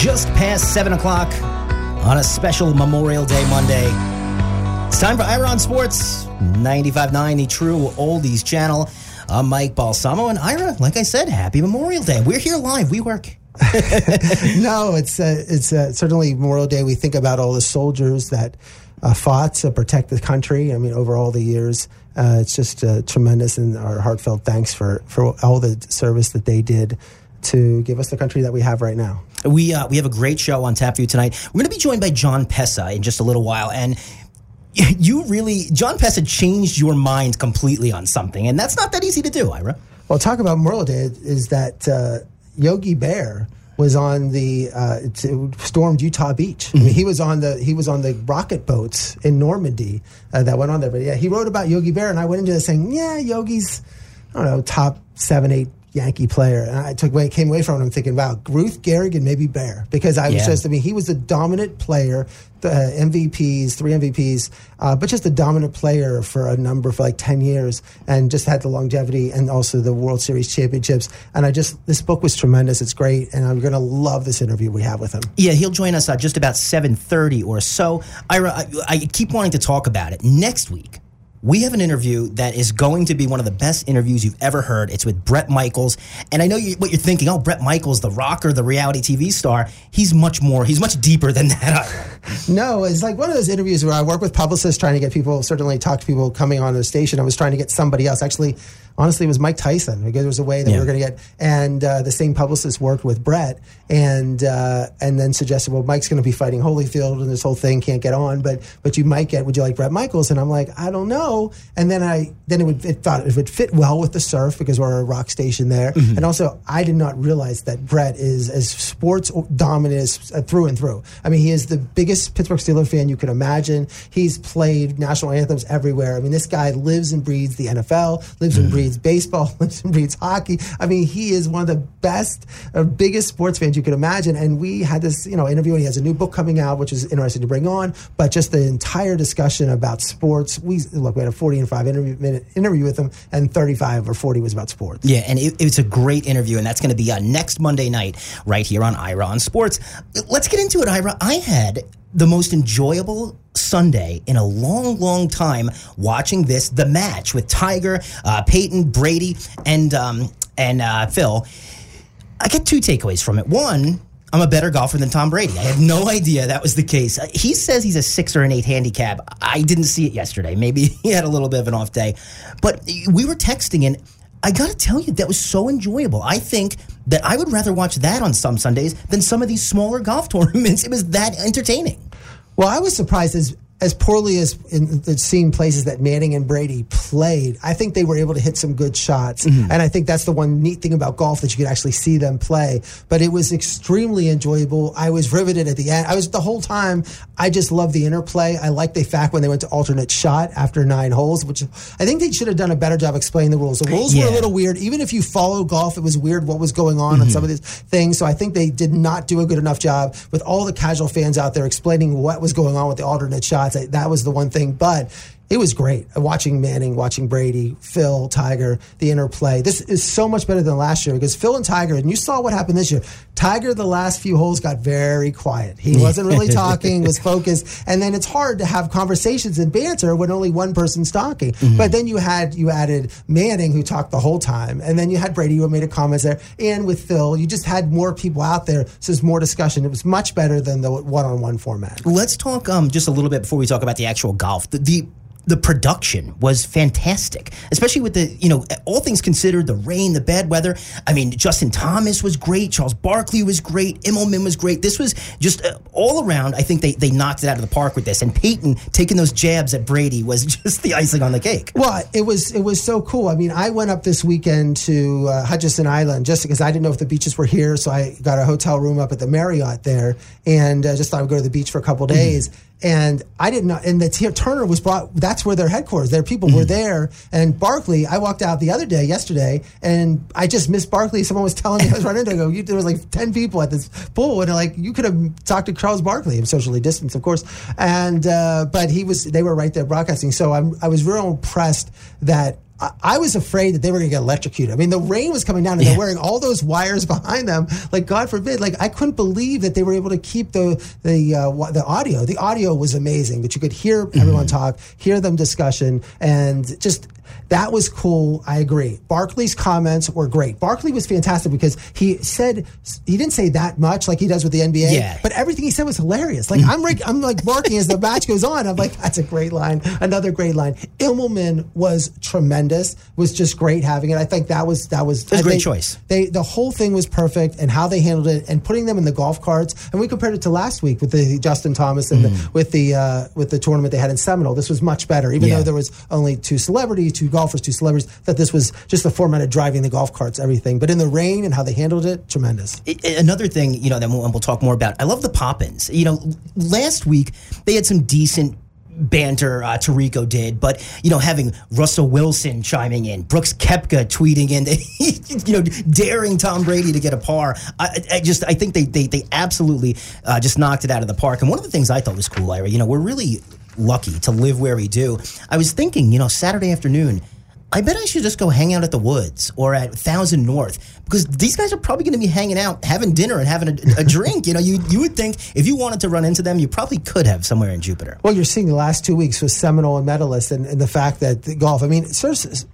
just past 7 o'clock on a special Memorial Day Monday. It's time for Ira on Sports 95.9, the true oldies channel. I'm Mike Balsamo, and Ira, like I said, happy Memorial Day. We're here live. We work. no, it's uh, it's uh, certainly Memorial Day. We think about all the soldiers that uh, fought to protect the country. I mean, over all the years, uh, it's just uh, tremendous, and our heartfelt thanks for for all the service that they did to give us the country that we have right now. We uh, we have a great show on tap for you tonight. We're going to be joined by Jon Pessah in just a little while, and you really Jon Pessah changed your mind completely on something, and that's not that easy to do, Ira. Well, talk about Memorial Day is that uh, Yogi Berra was on the uh, stormed Utah Beach. Mm-hmm. I mean, he was on the he was on the rocket boats in Normandy uh, that went on there. But yeah, he wrote about Yogi Berra, and I went into this saying, yeah, Yogi's I don't know top seven eight Yankee player. And I took away, came away from him thinking, wow, Ruth Gehrig and maybe Berra. Because I was yeah. just, I mean, he was a dominant player, the uh, MVPs, three MVPs, uh, but just a dominant player for a number for like 10 years and just had the longevity and also the World Series championships. And I just, this book was tremendous. It's great. And I'm going to love this interview we have with him. Yeah, he'll join us uh, just about 7.30 or so. Ira, I, I keep wanting to talk about it. Next week, we have an interview that is going to be one of the best interviews you've ever heard. It's with Bret Michaels. And I know you, what you're thinking. Oh, Bret Michaels, the rocker, the reality TV star. He's much more, he's much deeper than that. no, it's like one of those interviews where I work with publicists trying to get people, certainly talk to people coming on the station. I was trying to get somebody else. Actually, honestly, it was Mike Tyson because there was a way that yeah. we were going to get. And uh, the same publicist worked with Bret and uh, and then suggested, well, Mike's going to be fighting Holyfield and this whole thing can't get on, but but you might get. Would you like Bret Michaels? And I'm like, I don't know. And then I then it would it thought it would fit well with the surf because we're a rock station there, mm-hmm. and also I did not realize that Bret is as sports dominant as uh, through and through. I mean, he is the biggest Pittsburgh Steelers fan you can imagine. He's played national anthems everywhere. I mean, this guy lives and breathes the NFL, lives mm-hmm. and breathes breeds baseball, lives and breeds hockey. I mean, he is one of the best, or uh, biggest sports fans you could imagine. And we had this, you know, interview, and he has a new book coming out, which is interesting to bring on. But just the entire discussion about sports, we look, we had a 40 and 5 interview, minute interview with him, and 35 or 40 was about sports. Yeah, and it, it's a great interview, and that's going to be uh, next Monday night right here on Ira on Sports. Let's get into it, Ira. I had the most enjoyable Sunday in a long, long time watching this, the match with Tiger, uh, Peyton, Brady, and um, and uh, Phil. I get two takeaways from it. One, I'm a better golfer than Tom Brady. I had no idea that was the case. Uh, he says he's a six or an eight handicap. I didn't see it yesterday. Maybe he had a little bit of an off day. But we were texting, and I got to tell you, that was so enjoyable. I think that I would rather watch that on some Sundays than some of these smaller golf tournaments. It was that entertaining. Well, I was surprised as as poorly as in the seen places that Manning and Brady played, I think they were able to hit some good shots. Mm-hmm. And I think that's the one neat thing about golf that you could actually see them play. But it was extremely enjoyable. I was riveted at the end. I was the whole time. I just love the interplay. I like the fact when they went to alternate shot after nine holes, which I think they should have done a better job explaining the rules. The rules yeah. were a little weird. Even if you follow golf, it was weird what was going on mm-hmm. on some of these things. So I think they did not do a good enough job with all the casual fans out there explaining what was going on with the alternate shots shots. That was the one thing, but it was great watching Manning, watching Brady, Phil, Tiger, the interplay. This is so much better than last year because Phil and Tiger, and you saw what happened this year. Tiger, the last few holes got very quiet. He wasn't really talking, was focused, and then it's hard to have conversations and banter when only one person's talking. Mm-hmm. But then you had you added Manning who talked the whole time, and then you had Brady who made a comment there, and with Phil, you just had more people out there, so there's more discussion. It was much better than the one-on-one format. Let's talk um, just a little bit before we talk about the actual golf. The, the the production was fantastic, especially with the, you know, all things considered, the rain, the bad weather. I mean, Justin Thomas was great. Charles Barkley was great. Immelman was great. This was just uh, all around. I think they, they knocked it out of the park with this. And Peyton taking those jabs at Brady was just the icing on the cake. Well, it was it was so cool. I mean, I went up this weekend to uh, Hutchinson Island just because I didn't know if the beaches were here, so I got a hotel room up at the Marriott there, and uh, just thought I would go to the beach for a couple mm-hmm. days. Mm-hmm and I didn't know. And the Turner was brought. That's where their headquarters. Their people mm-hmm. were there. And Barkley, I walked out the other day, yesterday, and I just missed Barkley. Someone was telling me I was running into. I go, you, there was like ten people at this pool, and like you could have talked to Charles Barkley. I'm socially distanced, of course, and uh, but he was. They were right there broadcasting. So I'm, I was real impressed that I, I was afraid that they were going to get electrocuted. I mean, the rain was coming down, and Yeah. they're wearing all those wires behind them. Like God forbid, like I couldn't believe that they were able to keep the the uh, the audio. The audio was amazing, but you could hear everyone talk, hear them discussion, and just. That was cool. I agree. Barkley's comments were great. Barkley was fantastic because he said he didn't say that much like he does with the NBA, Yeah. but everything he said was hilarious. Like I'm, like, I'm like barking as the match goes on. I'm like, that's a great line. Another great line. Immelman was tremendous. Was just great having it. I think that was that was, was a great choice. They the whole thing was perfect and how they handled it and putting them in the golf carts. And we compared it to last week with the Justin Thomas and Mm. the, with the uh, with the tournament they had in Seminole. This was much better, even Yeah. though there was only two celebrities, two golfers, two celebrities. That this was just the format of driving the golf carts, everything. But in the rain and how they handled it, tremendous. Another thing, you know, that we'll, we'll talk more about. I love the Poppins. You know, last week they had some decent banter. Uh, Tarico did, but you know, having Russell Wilson chiming in, Brooks Koepka tweeting in, you know, daring Tom Brady to get a par. I, I just, I think they they they absolutely uh, just knocked it out of the park. And one of the things I thought was cool, Ira, you know, we're really lucky to live where we do. I was thinking, you know, Saturday afternoon. I bet I should just go hang out at the woods or at Thousand North because these guys are probably going to be hanging out, having dinner, and having a, a drink. You know, you you would think if you wanted to run into them, you probably could have somewhere in Jupiter. Well, you're seeing the last two weeks with Seminole and Medalist, and, and the fact that the golf. I mean,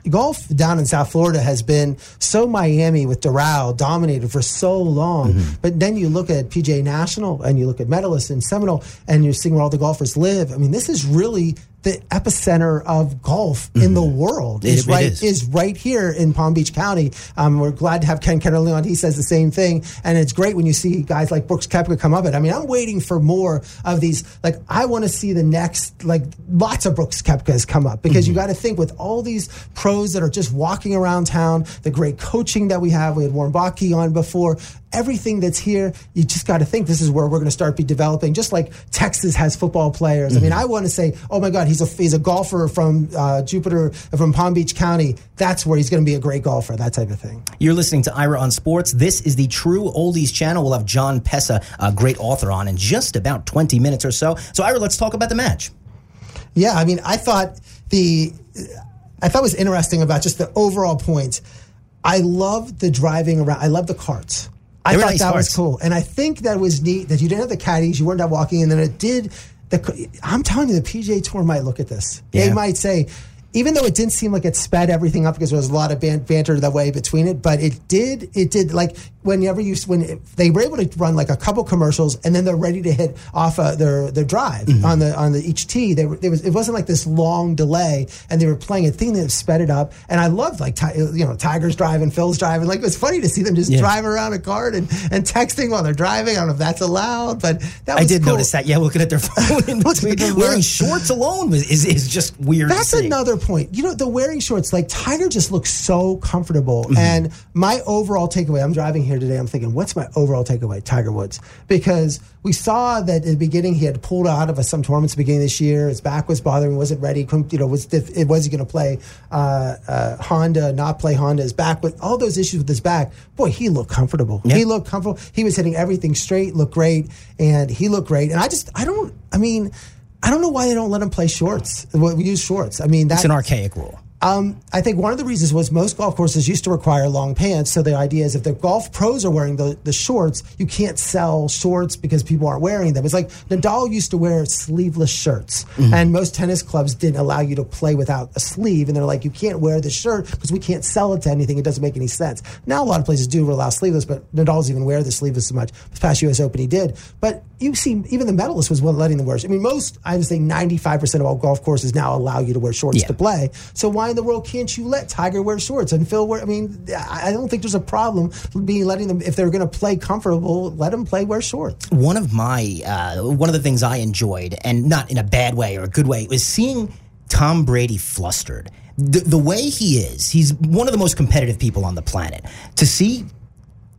golf down in South Florida has been so Miami with Doral dominated for so long. Mm-hmm. But then you look at PGA National and you look at Medalist and Seminole, and you're seeing where all the golfers live. I mean, this is really the epicenter of golf in the world. Mm-hmm. It- is right is. is right here in Palm Beach County. Um, we're glad to have Ken Kennerly on. He says the same thing, and it's great when you see guys like Brooks Koepka come up. It. I mean, I'm waiting for more of these. Like, I want to see the next, like, lots of Brooks Koepkas come up because you got to think with all these pros that are just walking around town, the great coaching that we have. We had Warren Bottke on before. Everything that's here, you just got to think this is where we're going to start be developing. Just like Texas has football players. I mean, I want to say, oh my God, he's a he's a golfer from uh, Jupiter, from Palm Beach County. That's where he's going to be a great golfer. That type of thing. You're listening to Ira on Sports. This is the True Oldies channel. We'll have Jon Pessah, a great author, on in just about 20 minutes or so. So, Ira, let's talk about the match. Yeah, I mean, I thought the I thought was interesting about just the overall point. I love the driving around. I love the carts. I thought nice that was cool, and I think that was neat that you didn't have the caddies, you weren't out walking, and then it did. The I'm telling you, the PGA Tour might look at this. They might say. Even though it didn't seem like it sped everything up because there was a lot of ban- banter that way between it, but it did. It did like whenever you when it, they were able to run like a couple commercials and then they're ready to hit off uh, their their drive Mm-hmm. on the on the each tee. They were, it was it wasn't like this long delay, and they were playing a thing that sped it up. And I loved like Ti- you know Tiger's driving, Phil's driving. Like it was funny to see them just Yeah. drive around a cart and, and texting while they're driving. I don't know if that's allowed, but that was I did cool. notice that. Yeah, looking at their phone in between. Wearing shorts alone was, is, is just weird. That's to see. another point. You know, the wearing shorts, like Tiger just looks so comfortable. Mm-hmm. And my overall takeaway, I'm driving here today, I'm thinking, what's my overall takeaway, Tiger Woods? Because we saw that in the beginning he had pulled out of some tournaments at the beginning of this year. His back was bothering, him, wasn't ready, couldn't, you know, was, it was he going to play uh, uh, Honda, not play Honda, his back, with all those issues with his back. Boy, he looked comfortable. Yeah. He looked comfortable. He was hitting everything straight, looked great, and he looked great. And I just, I don't, I mean, I don't know why they don't let him play shorts. We use shorts. I mean, that's It's an archaic rule. Um, I think one of the reasons was most golf courses used to require long pants. So the idea is if the golf pros are wearing the, the shorts, you can't sell shorts because people aren't wearing them. It's like Nadal used to wear sleeveless shirts, and most tennis clubs didn't allow you to play without a sleeve. And they're like, you can't wear the shirt because we can't sell it to anything. It doesn't make any sense. Now a lot of places do allow sleeveless, but Nadal's even wear the sleeveless so much. This past U.S. Open he did, but you see, even the medalist was one letting them wear. I mean, most I would say ninety five percent of all golf courses now allow you to wear shorts Yeah. to play. So why in the world can't you let Tiger wear shorts and Phil wear? I mean, I I don't think there's a problem being letting them if they're going to play comfortable, let them play wear shorts. one of my uh, one of the things I enjoyed, and not in a bad way or a good way, was seeing Tom Brady flustered. The, the way he is, he's one of the most competitive people on the planet. To see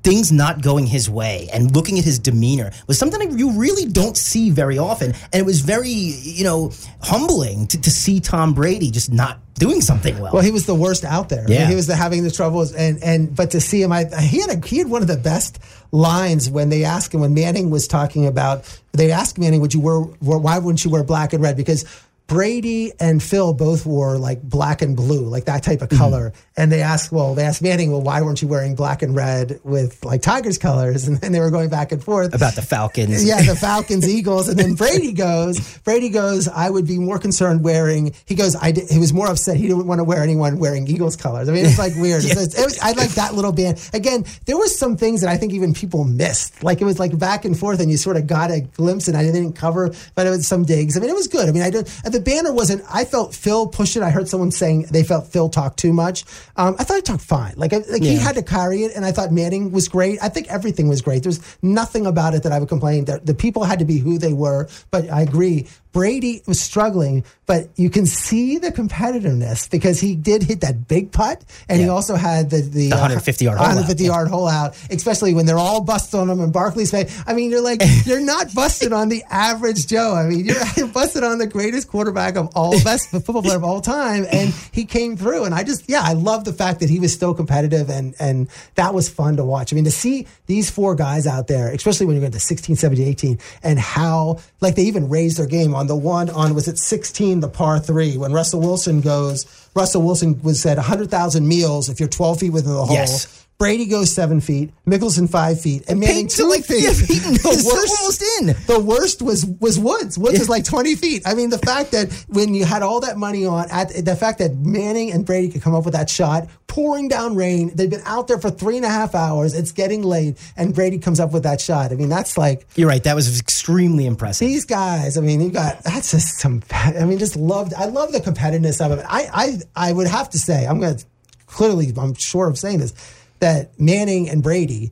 things not going his way and looking at his demeanor was something that you really don't see very often, and it was very you know humbling to, to see Tom Brady just not doing something well. Well, he was the worst out there. I mean, Yeah. he was the, having the troubles, and and but to see him, I he had a, he had one of the best lines when they asked him when Manning was talking about. They asked Manning, "Would you wear why wouldn't you wear black and red?" Because Brady and Phil both wore like black and blue, like that type of color. Mm-hmm. And they asked, well, they asked Manning, well, why weren't you wearing black and red with like Tigers colors? And then they were going back and forth about the Falcons. Yeah, the Falcons, Eagles. And then Brady goes, Brady goes, I would be more concerned wearing, he goes, I did, he was more upset. He didn't want to wear anyone wearing Eagles colors. I mean, it's like weird. yeah. it was, I like that little band. Again, there was some things that I think even people missed. Like it was like back and forth and you sort of got a glimpse and I didn't cover, but it was some digs. I mean, it was good. I mean, I did, the banner wasn't, I felt Phil pushed it. I heard someone saying they felt Phil talked too much. Um, I thought he talked fine. Like, like yeah. he had to carry it, and I thought Manning was great. I think everything was great. There's nothing about it that I would complain. That the people had to be who they were. But I agree. Brady was struggling, but you can see the competitiveness because he did hit that big putt, and yeah. he also had the the, the 150 yard uh, 150 yard hole out. Especially when they're all busted on him, and Barkley's face. I mean, you're like you're not busted on the average Joe. I mean, you're busted on the greatest quarterback of all, best football player of all time, and he came through. And I just, yeah, I love the fact that he was still competitive, and and that was fun to watch. I mean, to see these four guys out there, especially when you're going to 16, 17, 18, and how like they even raised their game on the one on was it 16 the par 3 when Russell Wilson goes Russell Wilson was at 100,000 meals if you're 12 feet within the hole yes. Brady goes seven feet, Mickelson five feet, and Manning two like feet. the worst, almost in. The worst was was Woods. Woods yeah. was like twenty feet. I mean, the fact that when you had all that money on, at the fact that Manning and Brady could come up with that shot, pouring down rain, they've been out there for three and a half hours. It's getting late, and Brady comes up with that shot. I mean, that's like you're right. That was extremely impressive. These guys. I mean, you got that's just some. I mean, just loved. I love the competitiveness of it. I I I would have to say, I'm going to clearly. I'm sure of saying this that Manning and Brady,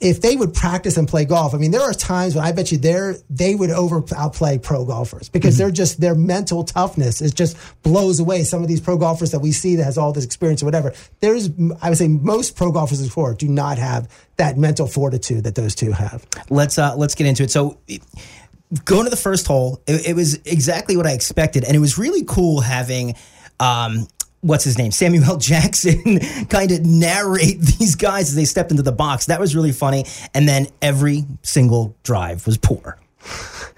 if they would practice and play golf, I mean, there are times when I bet you they they would over outplay pro golfers because mm-hmm. they're just their mental toughness is just blows away some of these pro golfers that we see that has all this experience or whatever. There's, I would say, most pro golfers before do not have that mental fortitude that those two have. Let's uh, let's get into it. So. Going to the first hole, it, it was exactly what I expected, and it was really cool having um, what's his name, Samuel Jackson, kind of narrate these guys as they stepped into the box. That was really funny. And then every single drive was poor.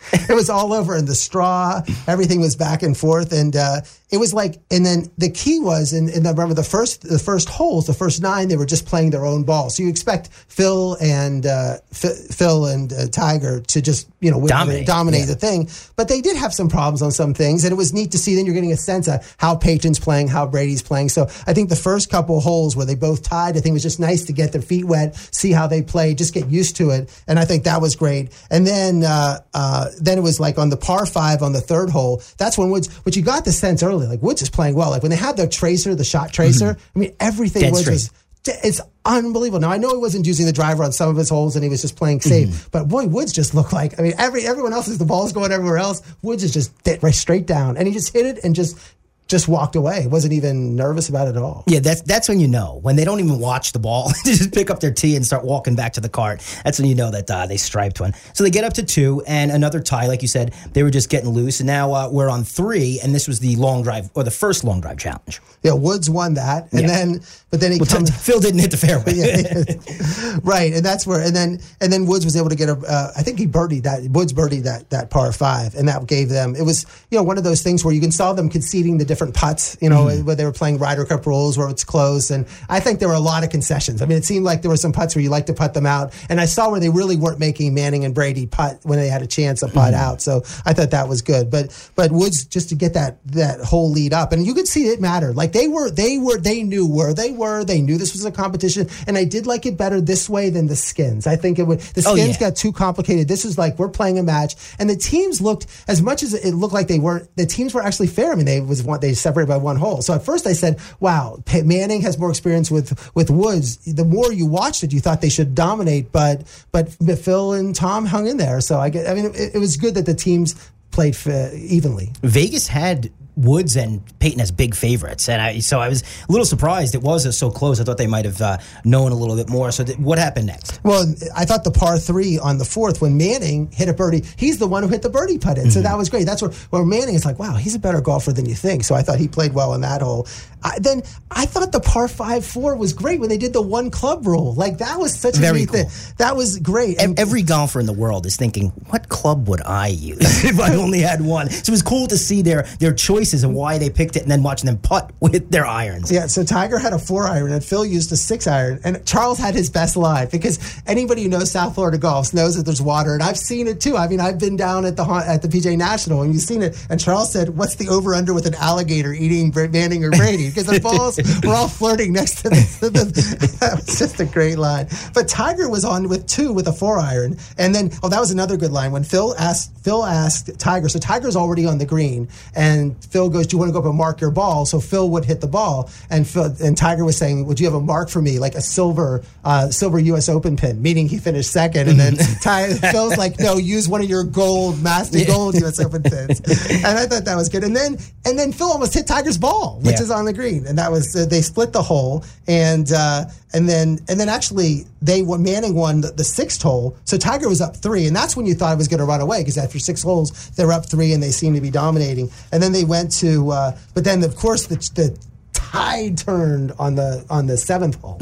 it was all over in the straw. Everything was back and forth, and uh, it was like. And then the key was, and, and I remember the first the first holes, the first nine, they were just playing their own ball. So you expect Phil and uh, F- Phil and uh, Tiger to just you know dominate, dominate yeah. the thing, but they did have some problems on some things, and it was neat to see. Then you're getting a sense of how Peyton's playing, how Brady's playing. So I think the first couple holes where they both tied, I think it was just nice to get their feet wet, see how they play, just get used to it, and I think that was great. And then. Uh, uh then it was like on the par five on the third hole. That's when Woods, but you got the sense early, like Woods is playing well. Like when they had the tracer, the shot tracer, mm-hmm. I mean, everything Dead Woods straight. was it's unbelievable. Now I know he wasn't using the driver on some of his holes and he was just playing safe, mm-hmm. but boy, Woods just looked like I mean every everyone else is the ball's going everywhere else. Woods is just right straight down and he just hit it and just just walked away. Wasn't even nervous about it at all. Yeah, that's that's when you know when they don't even watch the ball. they just pick up their tee and start walking back to the cart. That's when you know that uh, they striped one. So they get up to two and another tie. Like you said, they were just getting loose, and now uh, we're on three. And this was the long drive or the first long drive challenge. Yeah, Woods won that, and yeah. then but then he well, comes, Phil didn't hit the fairway. yeah, right, and that's where and then and then Woods was able to get a. Uh, I think he birdied that Woods birdied that that par five, and that gave them. It was you know one of those things where you can saw them conceding the different putts. You know mm-hmm. where they were playing Ryder Cup rules where it's close. And I think there were a lot of concessions. I mean, it seemed like there were some putts where you like to putt them out. And I saw where they really weren't making Manning and Brady putt when they had a chance to putt mm-hmm. out. So I thought that was good. But but Woods just to get that that whole lead up, and you could see it mattered. Like they were they were they knew where they were. They knew this was a competition, and I did like it better this way than the Skins. I think it would the oh, Skins oh, yeah. got too complicated. This is like we're playing a match, and the teams looked as much as it looked like they weren't. The teams were actually fair. I mean, they was one they separated by one hole. So at first I said "Wow, Manning has more experience with with Woods." The more you watched it, you thought they should dominate, but but Phil and Tom hung in there. So I get. I mean, it, it was good that the teams played evenly. Vegas had Woods and Peyton as big favorites, and I, so I was a little surprised it was so close. I thought they might have uh, known a little bit more. So th- what happened next? Well, I thought the par three on the fourth when Manning hit a birdie, he's the one who hit the birdie putt in. Mm-hmm. So that was great. That's where, where Manning is like, wow, he's a better golfer than you think. So I thought he played well in that hole. I, then I thought the par five four was great when they did the one club rule. Like that was such Very a cool. thing. That was great. And Every golfer in the world is thinking, what club would I use if I only had one? So it was cool to see their their choices and why they picked it, and then watching them putt with their irons. Yeah. So Tiger had a four iron, and Phil used a six iron, and Charles had his best lie because anybody who knows South Florida golf knows that there's water, and I've seen it too. I mean, I've been down at the at the PGA National, and you've seen it. And Charles said, "What's the over under with an alligator eating Manning or Brady?" Because the balls we're all flirting next to the, the, that was just a great line. But Tiger was on with two with a four iron, and then oh, that was another good line when Phil asked Phil asked Tiger. So Tiger's already on the green, and Phil goes, "Do you want to go up and mark your ball?" So Phil would hit the ball, and Phil, and Tiger was saying, "Would you have a mark for me, like a silver uh, silver U.S. Open pin?" Meaning he finished second, and then Ty, Phil's like, "No, use one of your gold Master Gold U.S. Open pins," and I thought that was good. And then and then Phil almost hit Tiger's ball, which Yeah. is on the green, and that was uh, they split the hole, and uh, and then and then actually they won, Manning won the, the sixth hole, so Tiger was up three, and that's when you thought it was going to run away because after six holes they're up three and they seem to be dominating, and then they went to, uh, but then of course the, the tide turned on the on the seventh hole.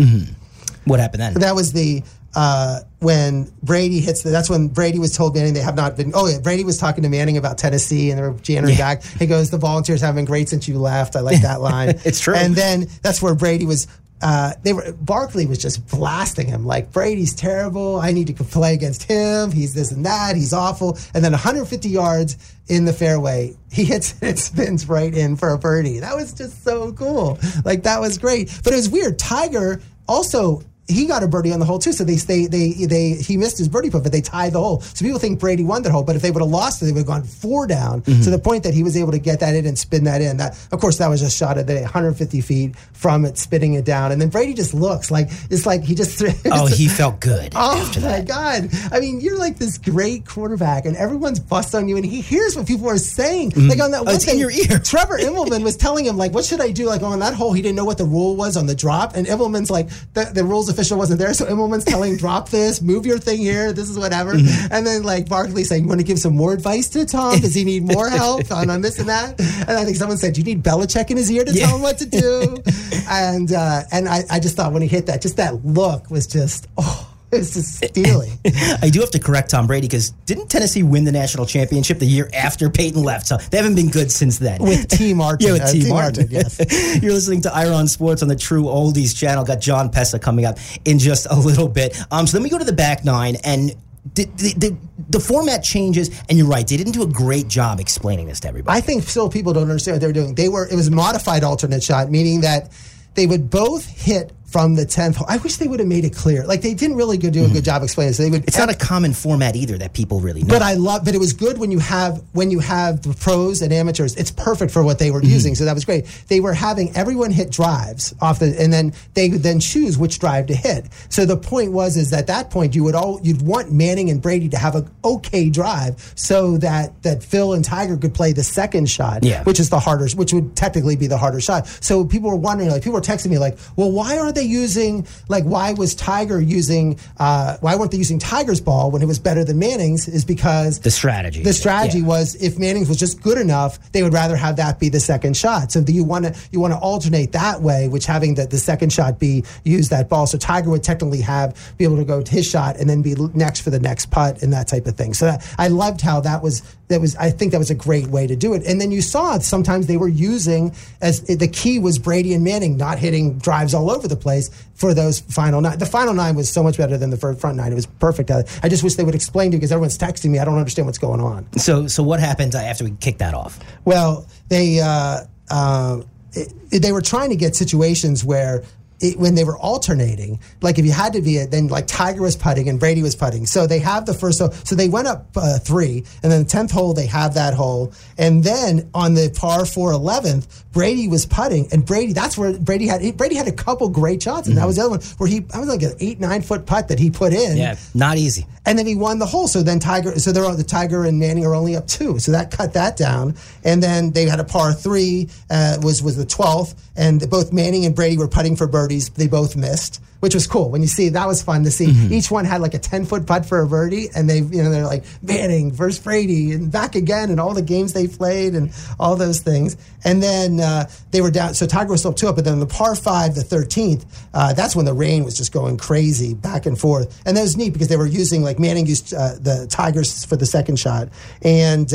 What happened then? That was the uh, when Brady hits the. That's when Brady was told Manning they have not been. Oh yeah, Brady was talking to Manning about Tennessee and they were jamming Yeah. back. He goes, "The Volunteers haven't been great since you left." I like that line. It's true. And then that's where Brady was. Uh, they were Barkley was just blasting him like Brady's terrible. I need to play against him. He's this and that. He's awful. And then 150 yards in the fairway, he hits it, spins right in for a birdie. That was just so cool. Like that was great. But it was weird. Tiger also he got a birdie on the hole too. So they they they, they he missed his birdie putt, but they tied the hole. So people think Brady won that hole, but if they would have lost it, they would have gone four down. To the point that he was able to get that in and spin that in. That of course that was a shot at the 150 feet from it, spinning it down, and then Brady just looks like it's like he just. oh, he felt good Oh after my. God! I mean, you're like this great quarterback, and everyone's bust on you, and he hears what people are saying. Mm-hmm. Like on that Oh, one it's in your ear. Trevor Immelman was telling him like, "What should I do?" Like on that hole, he didn't know what the rule was on the drop, and Immelman's like, the, the rules official wasn't there, so Immelman's telling, "Drop this, move your thing here, this is whatever." Mm-hmm. And then like Barkley saying, "You want to give some more advice to Tom? Does he need more help on, on this and that?" And I think someone said, "Do you need Belichick in his ear to Yeah. tell him what to do?" and uh, and I, I just thought when he hit that, just that look was just oh. Was just stealing. I do have to correct Tom Brady because didn't Tennessee win the national championship the year after Peyton left? So they haven't been good since then. With Tee Martin. Yeah, with Uh, T. Tee Martin. Yes. You're listening to Ira on Sports on the True Oldies channel. Got Jon Pessah coming up in just a little bit. Um, so let me go to the back nine and. The, the, the, the format changes, and you're right. They didn't do a great job explaining this to everybody. I think still people don't understand what they were doing. They were it was modified alternate shot, meaning that they would both hit from the tenth hole. I wish they would have made it clear. Like they didn't really do a good job explaining. So they would. it's not a common format either that people really know. But I love, but it was good when you have when you have the pros and amateurs. It's perfect for what they were Mm-hmm. using, so that was great. They were having everyone hit drives off the, and then they would then choose which drive to hit. So the point was, is at that point you would all you'd want Manning and Brady to have an okay drive, so that that Phil and Tiger could play the second shot, Yeah. which is the harder, which would technically be the harder shot. So people were wondering, like people were texting me, like, well, why aren't they using, like, why was Tiger using, uh, why weren't they using Tiger's ball when it was better than Manning's? Is because the strategy. the strategy Yeah. was if Manning's was just good enough, they would rather have that be the second shot. So you want to you want to alternate that way, which having the, the second shot be use that ball. So Tiger would technically have be able to go to his shot and then be next for the next putt and that type of thing. So that, I loved how that was that was I think that was a great way to do it. And then you saw it sometimes they were using as the key was Brady and Manning not hitting drives all over the place for those final nine. The final nine was so much better than the front nine. It was perfect. I, I just wish they would explain to you because everyone's texting me. I don't understand what's going on. So, so what happened after we kicked that off? Well, they uh, uh, it, they were trying to get situations where it, when they were alternating, like if you had to be it, then like Tiger was putting and Brady was putting. So they have the first, hole. so they went up uh, three, and then the 10th hole, they have that hole. And then on the par 4 11th, Brady was putting, and Brady, that's where Brady had, Brady had a couple great shots, and mm-hmm. that was the other one where he, I was like an eight, nine foot putt that he put in. Yeah, not easy. And then he won the hole. So then Tiger, so they're the Tiger and Manning are only up two. So that cut that down. And then they had a par three, uh, was, was the 12th, and both Manning and Brady were putting for birdies. They both missed which was cool. When you see that was fun to see. Mm-hmm. Each one had like a ten foot putt for a birdie, and they you know they're like Manning versus Brady and back again, and all the games they played and all those things. And then uh, they were down. So Tiger was still two up, but then the par five, the thirteenth, uh, that's when the rain was just going crazy back and forth. And that was neat because they were using like Manning used uh, the Tigers for the second shot, and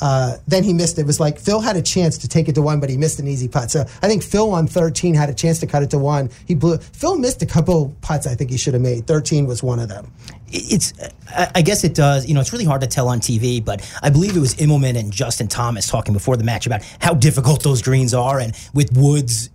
uh, then he missed it. It was like Phil had a chance to take it to one, but he missed an easy putt. So I think Phil on 13 had a chance to cut it to one. He blew. Phil missed a couple putts. I think he should have made. 13 was one of them. It's. I guess it does. You know, it's really hard to tell on TV, but I believe it was Immelman and Justin Thomas talking before the match about how difficult those greens are, and with Woods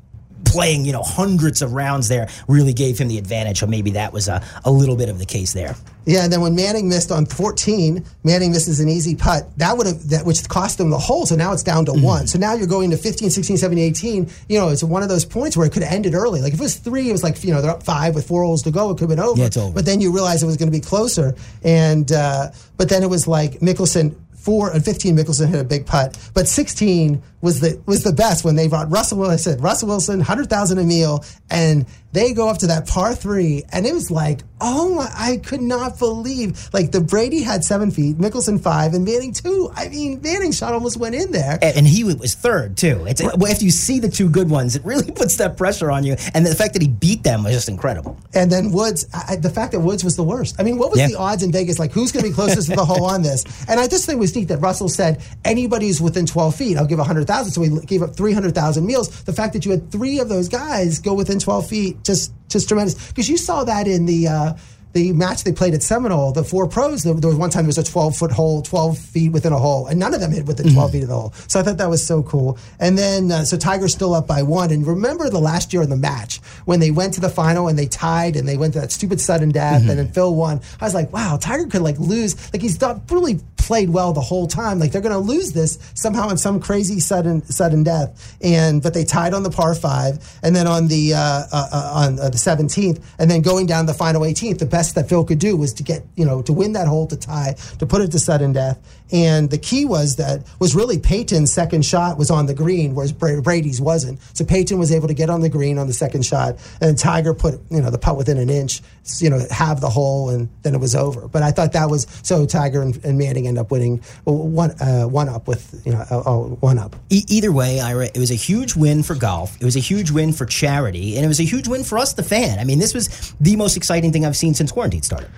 playing, you know, hundreds of rounds there really gave him the advantage. So maybe that was a, a little bit of the case there. Yeah, and then when Manning missed on 14, Manning misses an easy putt. That would have that which cost them the hole. So now it's down to mm-hmm. one. So now you're going to 15, 16, 17, 18. You know, it's one of those points where it could have ended early. Like if it was three, it was like you know they're up five with four holes to go. It could have been over. Yeah, it's over. But then you realize it was going to be closer. And uh, but then it was like Mickelson four and 15 Mickelson hit a big putt, but 16 was the was the best when they brought Russell. Well, I said Russell Wilson, hundred thousand a meal, and they go up to that par three, and it was like, oh my! I could not believe like the Brady had seven feet, Mickelson five, and Manning two. I mean, Manning shot almost went in there, and, and he was third too. It's right. if you see the two good ones, it really puts that pressure on you, and the fact that he beat them was just incredible. And then Woods, I, the fact that Woods was the worst. I mean, what was yeah. the odds in Vegas? Like, who's going to be closest to the hole on this? And I just think it was neat that Russell said anybody who's within twelve feet, I'll give a hundred thousand. So he gave up three hundred thousand meals. The fact that you had three of those guys go within twelve feet, just just tremendous. Because you saw that in the. Uh, the match they played at Seminole, the four pros, there, was one time there was a 12 foot hole, 12 feet within a hole, and none of them hit within 12 mm-hmm. feet of the hole. So I thought that was so cool. And then, uh, so Tiger's still up by one. And remember the last year in the match when they went to the final and they tied and they went to that stupid sudden death mm-hmm. and then Phil won. I was like, wow, Tiger could like lose. Like he's not really played well the whole time. Like they're going to lose this somehow in some crazy sudden sudden death. And but they tied on the par five, and then on the uh, uh, uh on uh, the seventeenth, and then going down the final eighteenth, the best that Phil could do was to get you know to win that hole to tie to put it to sudden death. And the key was that was really Peyton's second shot was on the green, whereas Brady's wasn't. So Peyton was able to get on the green on the second shot, and Tiger put you know the putt within an inch, you know, have the hole, and then it was over. But I thought that was so Tiger and, and Manning end up winning one uh, one up with you know uh, one up. E- either way, Ira, it was a huge win for golf. It was a huge win for charity, and it was a huge win for us, the fan. I mean, this was the most exciting thing I've seen since quarantine started.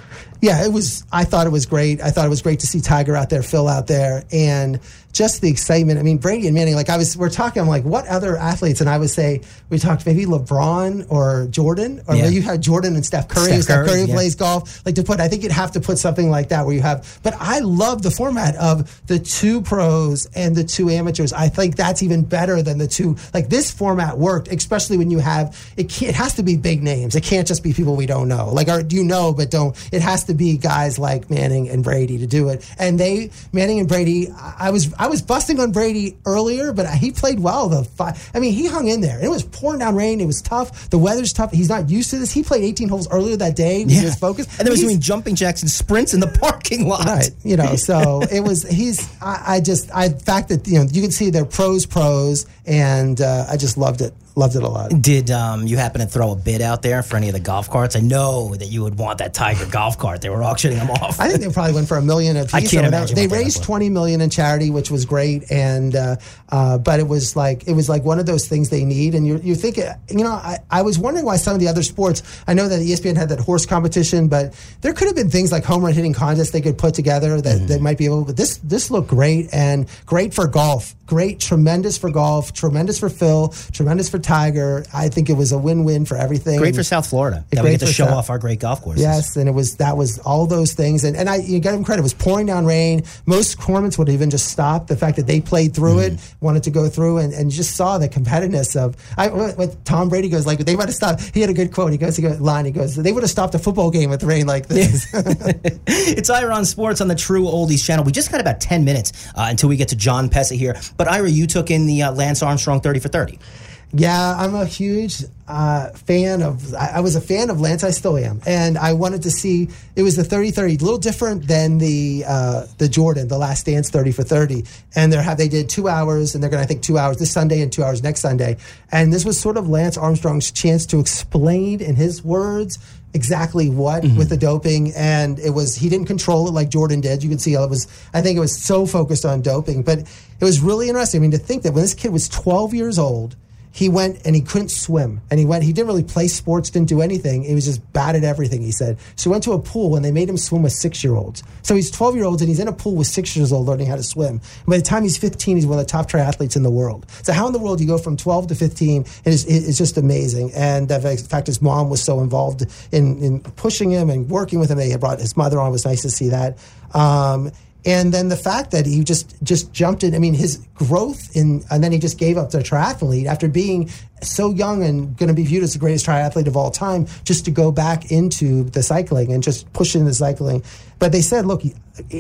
Yeah, it was. I thought it was great. I thought it was great to see Tiger out there, Phil out there, and just the excitement. I mean, Brady and Manning, like I was, we're talking, I'm like, what other athletes? And I would say, we talked maybe LeBron or Jordan, or yeah. you had Jordan and Steph Curry. Steph, Steph Curry, yeah. plays golf. Like to put, I think you'd have to put something like that where you have, but I love the format of the two pros and the two amateurs. I think that's even better than the two. Like this format worked, especially when you have, it, it has to be big names. It can't just be people we don't know. Like, or you know, but don't, it has to be guys like Manning and Brady to do it. And they, Manning and Brady, I was, I was busting on Brady earlier, but he played well. The five, I mean, he hung in there. It was pouring down rain. It was tough. The weather's tough. He's not used to this. He played 18 holes earlier that day. Yeah. He was focused, and then was doing jumping jacks and sprints in the parking lot. Right. You know, so it was. He's. I, I just. I fact that you know you can see they're pros, pros, and uh, I just loved it. Loved it a lot. Did um, you happen to throw a bid out there for any of the golf carts? I know that you would want that Tiger golf cart. They were auctioning them off. I think they probably went for a million a piece. I can't imagine. They raised twenty million in charity, which was great, and uh, uh, but it was like it was like one of those things they need. And you you think you know I, I was wondering why some of the other sports. I know that ESPN had that horse competition, but there could have been things like home run hitting contests they could put together that, mm-hmm. that might be able. But this this looked great and great for golf. Great, tremendous for golf. Tremendous for Phil. Tremendous for Tiger. I think it was a win-win for everything. Great for South Florida. That we get to show South- off our great golf courses. Yes, and it was that was all those things, and and I you get him credit. It was pouring down rain. Most tournaments would even just stop. The fact that they played through it, wanted to go through, and, and just saw the competitiveness of. I what, Tom Brady goes like they might have stopped. He had a good quote. He goes, he goes line. He goes, they would have stopped a football game with rain like this. It's Ira on Sports on the True Oldies channel. We just got about 10 minutes uh, until we get to Jon Pessah here. But Ira, you took in the uh, Lance Armstrong 30 for 30. Yeah, I'm a huge uh, fan of. I, I was a fan of Lance. I still am, and I wanted to see. It was the 30-30, a little different than the uh, the Jordan, the Last Dance 30 for 30. And they have they did two hours, and they're going to I think two hours this Sunday and two hours next Sunday. And this was sort of Lance Armstrong's chance to explain in his words exactly what mm-hmm. with the doping and it was he didn't control it like Jordan did. You can see how it was I think it was so focused on doping but it was really interesting. I mean to think that when this kid was 12 years old he went and he couldn't swim and he went he didn't really play sports didn't do anything. He was just bad at everything he said. So he went to a pool and they made him swim with six year olds so he's 12 year olds and he's in a pool with six years old learning how to swim. And by the time he's 15 he's one of the top triathletes in the world. So how in the world do you go from 12 to 15 it is it's just amazing. And uh, in fact his mom was so involved in, in pushing him and working with him they had brought his mother on. It was nice to see that. Um, and then the fact that he just just jumped in. I mean, his growth in, and then he just gave up the triathlete after being so young and going to be viewed as the greatest triathlete of all time, just to go back into the cycling and just push into the cycling. But they said, look,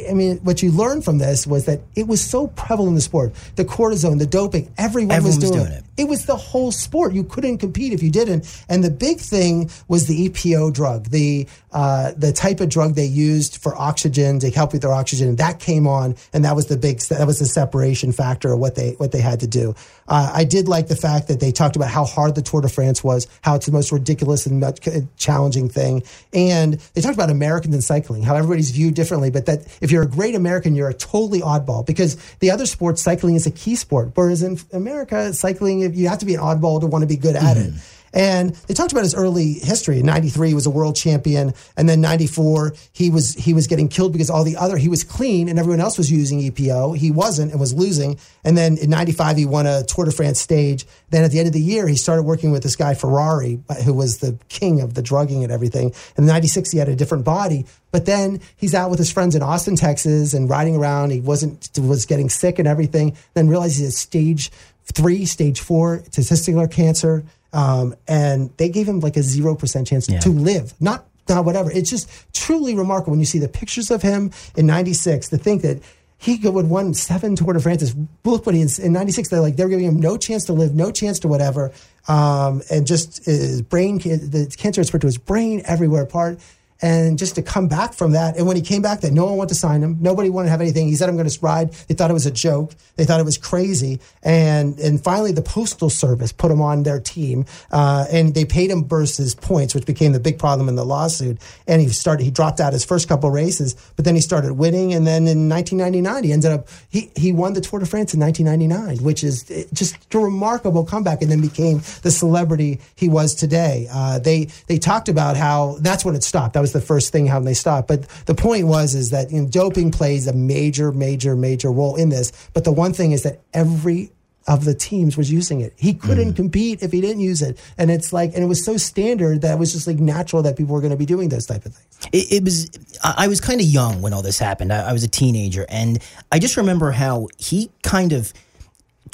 I mean, what you learned from this was that it was so prevalent in the sport. The cortisone, the doping, everyone, Everyone was, was doing, doing it. It was the whole sport. You couldn't compete if you didn't. And the big thing was the EPO drug, the uh, the type of drug they used for oxygen to help with their oxygen. That came on, and that was the big that was the separation factor of what they what they had to do. Uh, I did like the fact that they talked about how hard the Tour de France was, how it's the most ridiculous and much challenging thing, and they talked about Americans in cycling, how everybody's viewed differently, but that if you're a great American, you're a totally oddball because the other sports, cycling is a key sport, whereas in America, cycling you have to be an oddball to want to be good at it. Mm-hmm. And they talked about his early history. In '93, he was a world champion, and then '94, he was he was getting killed because all the other he was clean and everyone else was using EPO. He wasn't and was losing. And then in '95, he won a Tour de France stage. Then at the end of the year, he started working with this guy Ferrari, who was the king of the drugging and everything. And in '96, he had a different body. But then he's out with his friends in Austin, Texas, and riding around. He wasn't was getting sick and everything. Then realized he had stage three, stage four testicular cancer. Um, and they gave him like a 0% chance Yeah. to live, not, not whatever. It's just truly remarkable when you see the pictures of him in 96 to think that he would won seven Tour de France. Look what he is in 96. They're like, they're giving him no chance to live, no chance to whatever. Um, and just his brain, the cancer spread to his brain everywhere apart and just to come back from that. And when he came back, that no one wanted to sign him. Nobody wanted to have anything. He said, "I'm going to ride." They thought it was a joke. They thought it was crazy. And and finally, the postal service put him on their team, uh, and they paid him versus points, which became the big problem in the lawsuit. And he started. He dropped out his first couple races, but then he started winning. And then in 1999, he ended up he he won the Tour de France in 1999, which is just a remarkable comeback, and then became the celebrity he was today. Uh, they they talked about how that's when it stopped. That was the first thing how they stopped. But the point was is that you know, doping plays a major, major, major role in this. But the one thing is that every of the teams was using it. He couldn't mm. compete if he didn't use it. And it's like, and it was so standard that it was just like natural that people were going to be doing those type of things. It, it was. I I was kind of young when all this happened. I, I was a teenager, and I just remember how he kind of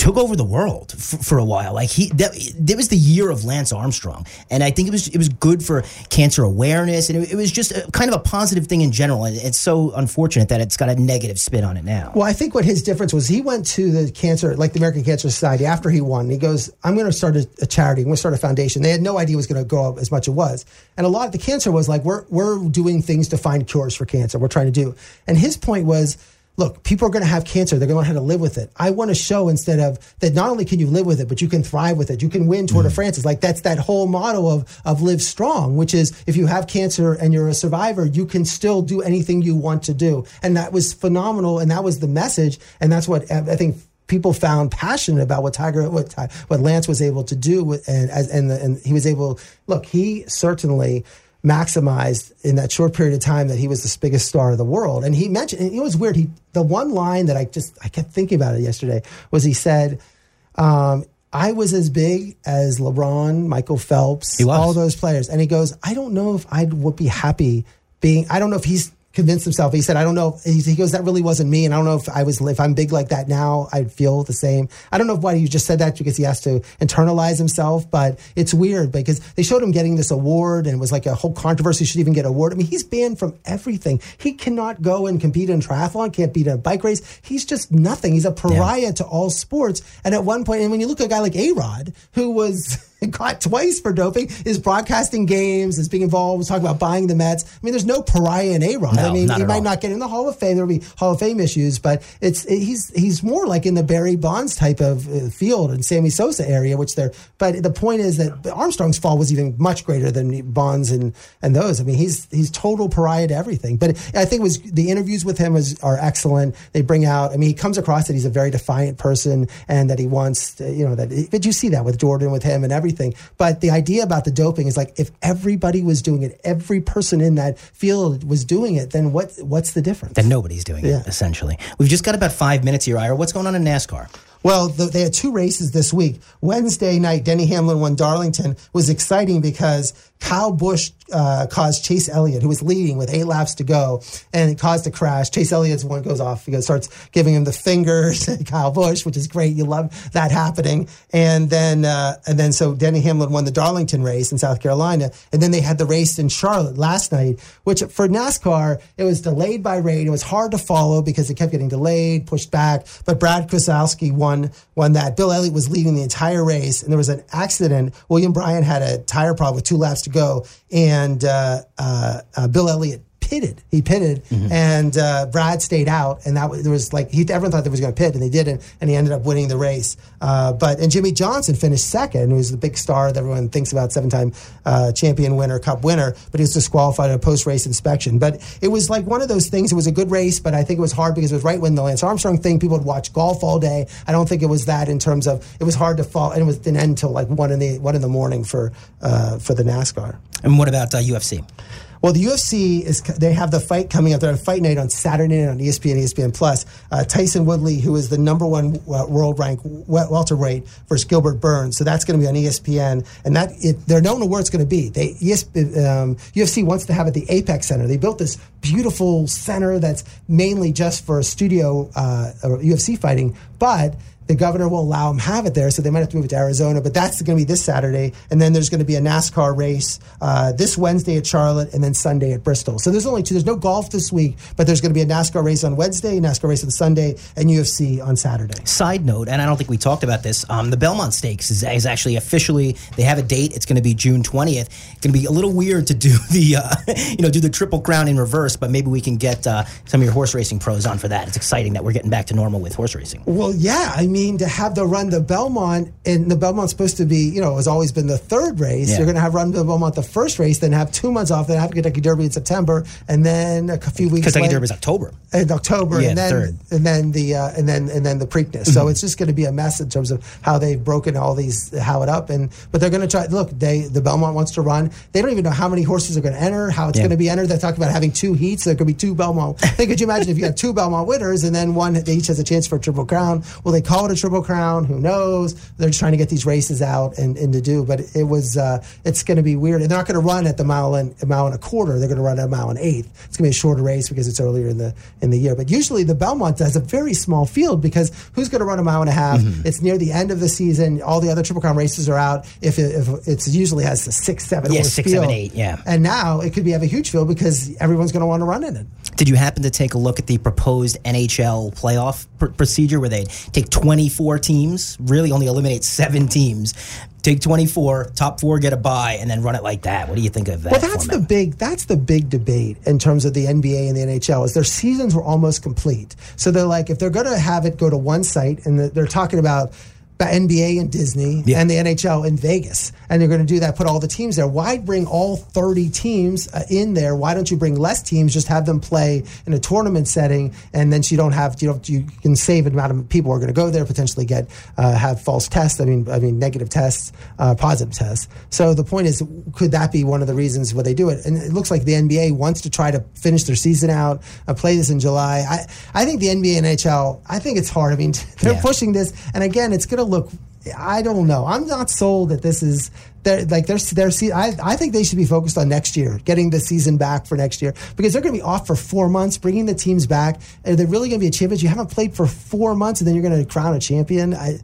took over the world f- for a while. Like he, that, that was the year of Lance Armstrong, and I think it was it was good for cancer awareness, and it, it was just a, kind of a positive thing in general. And it's so unfortunate that it's got a negative spin on it now. Well, I think what his difference was he went to the cancer, like the American Cancer Society after he won. He goes, I'm going to start a, a charity. I'm going to start a foundation. They had no idea it was going to go up as much as it was. And a lot of the cancer was like, we're, we're doing things to find cures for cancer. We're trying to do. And his point was, look, people are going to have cancer. They're going to learn how to live with it. I want to show instead of that not only can you live with it, but you can thrive with it. You can win Tour de mm-hmm. France. It's like that's that whole motto of of live strong, which is if you have cancer and you're a survivor, you can still do anything you want to do. And that was phenomenal. And that was the message. And that's what I I think people found passionate about what Tiger, what what Lance was able to do, with, and as and the, and he was able. Look, he certainly maximized in that short period of time that he was the biggest star of the world. And he mentioned, and it was weird. He the one line that I just I kept thinking about it yesterday was he said, um, I was as big as LeBron, Michael Phelps, all those players. And he goes, I don't know if I would be happy being, I don't know if he's convinced himself. He said, I don't know. He he goes, that really wasn't me. And I don't know if I was, if I'm big like that now, I'd feel the same. I don't know why he just said that because he has to internalize himself, but it's weird because they showed him getting this award and it was like a whole controversy. Should even get an award. I mean, he's banned from everything. He cannot go and compete in triathlon, can't beat a bike race. He's just nothing. He's a pariah to all sports. And at one point, and when you look at a guy like A Rod, who was caught twice for doping, is broadcasting games, is being involved, was talking about buying the Mets. I mean, there's no pariah in A Rod. No, I mean, he might all. not get in the Hall of Fame. There'll be Hall of Fame issues, but it's he's he's more like in the Barry Bonds type of uh, field and Sammy Sosa area, which they're. But the point is that Armstrong's fall was even much greater than Bonds and and those. I mean, he's he's total pariah to everything. But I think it was the interviews with him is, are excellent. They bring out. I mean, he comes across that he's a very defiant person and that he wants, to, you know, that. But you see that with Jordan, with him, and everything. But the idea about the doping is like if everybody was doing it, every person in that field was doing it, then what what's the difference? Then nobody's doing Yeah. it, essentially. We've just got about five minutes here, Ira. What's going on in NASCAR? Well, the, they had two races this week. Wednesday night, Denny Hamlin won Darlington. Was exciting because Kyle Busch uh, caused Chase Elliott, who was leading with eight laps to go, and it caused a crash. Chase Elliott's one goes off. He goes, starts giving him the fingers. Kyle Busch, which is great. You love that happening. And then, uh, and then, so Denny Hamlin won the Darlington race in South Carolina, and then they had the race in Charlotte last night, which for NASCAR it was delayed by rain. It was hard to follow because it kept getting delayed, pushed back. But Brad Keselowski won won that. Bill Elliott was leading the entire race, and there was an accident. William Byron had a tire problem with two laps to go, and uh, uh, uh, Bill Elliott pitted. He pitted, and uh, Brad stayed out, and that was, there was like he everyone thought they was going to pit, and they didn't, and he ended up winning the race. Uh, but and Jimmie Johnson finished second, who's the big star that everyone thinks about, seven-time uh, champion winner, Cup winner, but he was disqualified at a post-race inspection. But it was like one of those things. It was a good race, but I think it was hard because it was right when the Lance Armstrong thing. People would watch golf all day. I don't think it was that in terms of it was hard to fall, and it was didn't end until like one in the one in the morning for uh, for the NASCAR. And what about uh, UFC? Well, the UFC is they have the fight coming up. They're on Fight Night on Saturday night on ESPN, ESPN Plus. Uh, Tyron Woodley, who is the number one uh, world rank wel- welterweight, versus Gilbert Burns. So that's going to be on ESPN, and that it, they're known where it's going to be. They um, UFC wants to have it the Apex Center. They built this beautiful center that's mainly just for studio uh, UFC fighting, but the governor won't allow them have it there, so they might have to move it to Arizona. But that's going to be this Saturday, and then there's going to be a NASCAR race uh, this Wednesday at Charlotte, and then Sunday at Bristol. So there's only two. There's no golf this week, but there's going to be a NASCAR race on Wednesday, NASCAR race on Sunday, and UFC on Saturday. Side note, and I don't think we talked about this. Um, the Belmont Stakes is, is actually officially they have a date. It's going to be June twentieth. It's going to be a little weird to do the uh, you know do the triple crown in reverse, but maybe we can get uh, some of your horse racing pros on for that. It's exciting that we're getting back to normal with horse racing. Well, yeah, I mean to have the run the Belmont, and the Belmont's supposed to be, you know, has always been the third race. Yeah. You're going to have run the Belmont the first race, then have two months off, then have Kentucky Derby in September, and then a few weeks Kentucky later, Derby is October. in October, Yeah, and then third. and then the uh, and then and then the Preakness. So it's just going to be a mess in terms of how they've broken all these how it up. And but they're going to try. Look, they the Belmont wants to run. They don't even know how many horses are going to enter, how it's Yeah. going to be entered. They're talking about having two heats. There could be two Belmont. Hey, could you imagine if you had two Belmont winners and then one they each has a chance for a triple crown? Will they call it a triple crown? Who knows? They're just trying to get these races out and, and to do. But it was uh, it's going to be weird. And they're not going to run at the mile and a mile and a quarter. They're going to run at a mile and eighth. It's going to be a shorter race because it's earlier in the in the year. But usually the Belmont has a very small field because who's going to run a mile and a half? It's near the end of the season. All the other triple crown races are out. If it, if it's usually has a six seven Yeah, six, field. seven, eight, yeah. And now it could be have a huge field because everyone's going to want to run in it. Did you happen to take a look at the proposed NHL playoff pr- procedure where they take 24 teams, really only eliminate seven teams, take 24, top four get a bye, and then run it like that? What do you think of that? Well, that's format? the big that's the big debate in terms of the NBA and the NHL is their seasons were almost complete. So they're like if they're going to have it go to one site and they're talking about the NBA and Disney Yeah. and the NHL in Vegas, and they're going to do that, put all the teams there. Why bring all 30 teams uh, in there? Why don't you bring less teams? Just have them play in a tournament setting, and then you don't have you know you can save an amount of people who are going to go there, potentially get uh, have false tests. I mean, I mean negative tests, uh, positive tests. So the point is, could that be one of the reasons why they do it? And it looks like the NBA wants to try to finish their season out, uh, play this in July. I I think the NBA and NHL. I think it's hard. I mean, they're Yeah. pushing this, and again, it's going to look I don't know. I'm not sold that this is they're, like they're, they're I, I think they should be focused on next year, getting the season back for next year because they're going to be off for four months, bringing the teams back. Are they really going to be a champion? You haven't played for four months and then you're going to crown a champion. I,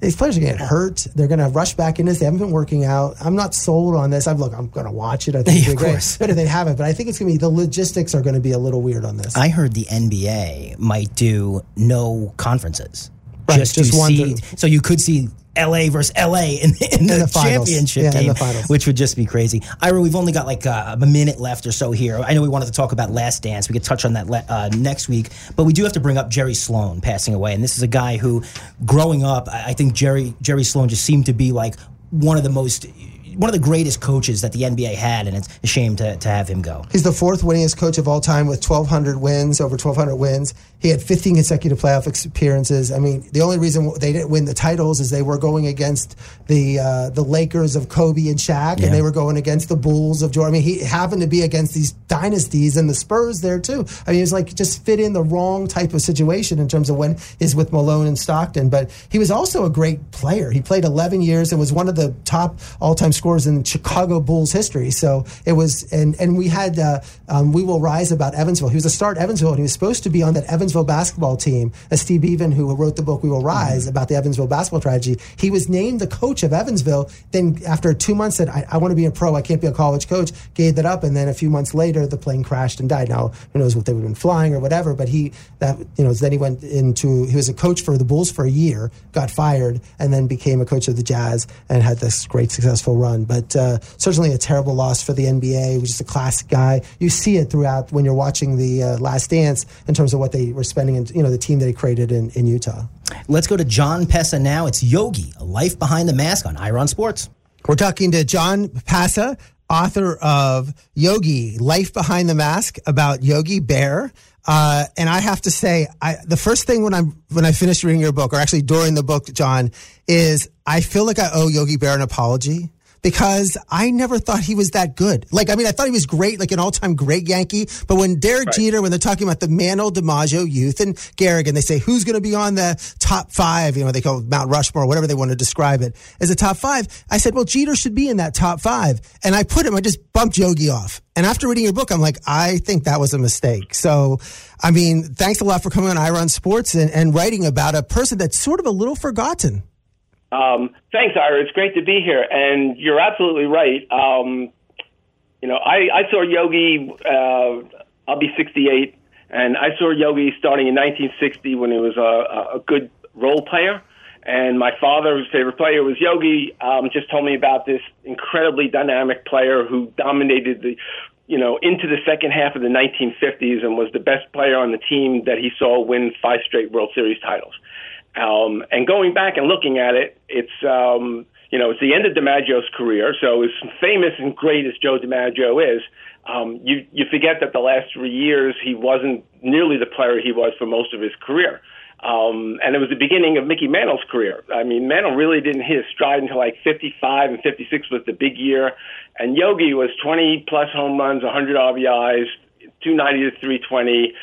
these players are going to get hurt. They're going to rush back into this. They haven't been working out. I'm not sold on this. I'm look. I'm going to watch it. I think yeah, it's great. Better they haven't, but I think it's going to be the logistics are going to be a little weird on this. I heard the NBA might do no conferences. Right, just, just one. See, so you could see LA versus LA in, in, in the, the championship yeah, game, which would just be crazy. Ira, we've only got like uh, a minute left or so here. I know we wanted to talk about Last Dance. We could touch on that le- uh, next week, but we do have to bring up Jerry Sloan passing away. And this is a guy who, growing up, I think Jerry Jerry Sloan just seemed to be like one of the most one of the greatest coaches that the NBA had, and it's a shame to, to have him go. He's the fourth winningest coach of all time with 1,200 wins, over 1,200 wins. He had 15 consecutive playoff appearances. I mean, the only reason they didn't win the titles is they were going against the uh, the Lakers of Kobe and Shaq, yeah. and they were going against the Bulls of Jordan. I mean, he happened to be against these dynasties and the Spurs there too. I mean, it was like just fit in the wrong type of situation in terms of when is with Malone and Stockton. But he was also a great player. He played 11 years and was one of the top all time scorers in Chicago Bulls history. So it was, and and we had uh, um, we will rise about Evansville. He was a star at Evansville, and he was supposed to be on that Evansville Evansville basketball team, as Steve Even, who wrote the book We Will Rise mm-hmm. about the Evansville basketball tragedy, he was named the coach of Evansville. Then after two months said, I, I want to be a pro, I can't be a college coach, gave that up, and then a few months later the plane crashed and died. Now who knows what they would have been flying or whatever, but he that you know then he went into he was a coach for the Bulls for a year, got fired, and then became a coach of the Jazz and had this great successful run. But uh, certainly a terrible loss for the NBA. He was just a classic guy. You see it throughout when you're watching the uh, Last Dance in terms of what they were spending in you know the team that he created in, in Utah. Let's go to Jon Pessah now. It's Yogi, a life behind the mask on Ira on Sports. We're talking to Jon Pessah, author of Yogi, Life Behind the Mask, about Yogi Berra. Uh, and I have to say, I, the first thing when I'm when I finished reading your book, or actually during the book, John, is I feel like I owe Yogi Berra an apology because I never thought he was that good. Like, I mean, I thought he was great, like an all time great Yankee. But when Derek right. Jeter, when they're talking about the Mantle, DiMaggio Ruth and Gehrig, and they say who's going to be on the top five, you know, they call Mount Rushmore, whatever they want to describe it as a top five. I said, well, Jeter should be in that top five. And I put him, I just bumped Yogi off. And after reading your book, I'm like, I think that was a mistake. So, I mean, thanks a lot for coming on Ira on Sports and, and writing about a person that's sort of a little forgotten. Um, thanks, Ira. It's great to be here, and you're absolutely right. Um, you know, I, I saw Yogi. Uh, I'll be 68, and I saw Yogi starting in 1960 when he was a, a good role player. And my father's favorite player was Yogi. Um, just told me about this incredibly dynamic player who dominated the, you know, into the second half of the 1950s and was the best player on the team that he saw win five straight World Series titles. Um, and going back and looking at it, it's um, you know it's the end of DiMaggio's career. So as famous and great as Joe DiMaggio is, um, you you forget that the last three years he wasn't nearly the player he was for most of his career. Um, and it was the beginning of Mickey Mantle's career. I mean, Mantle really didn't hit his stride until like 55 and 56 was the big year. And Yogi was 20 plus home runs, 100 RBIs, 290 to 320,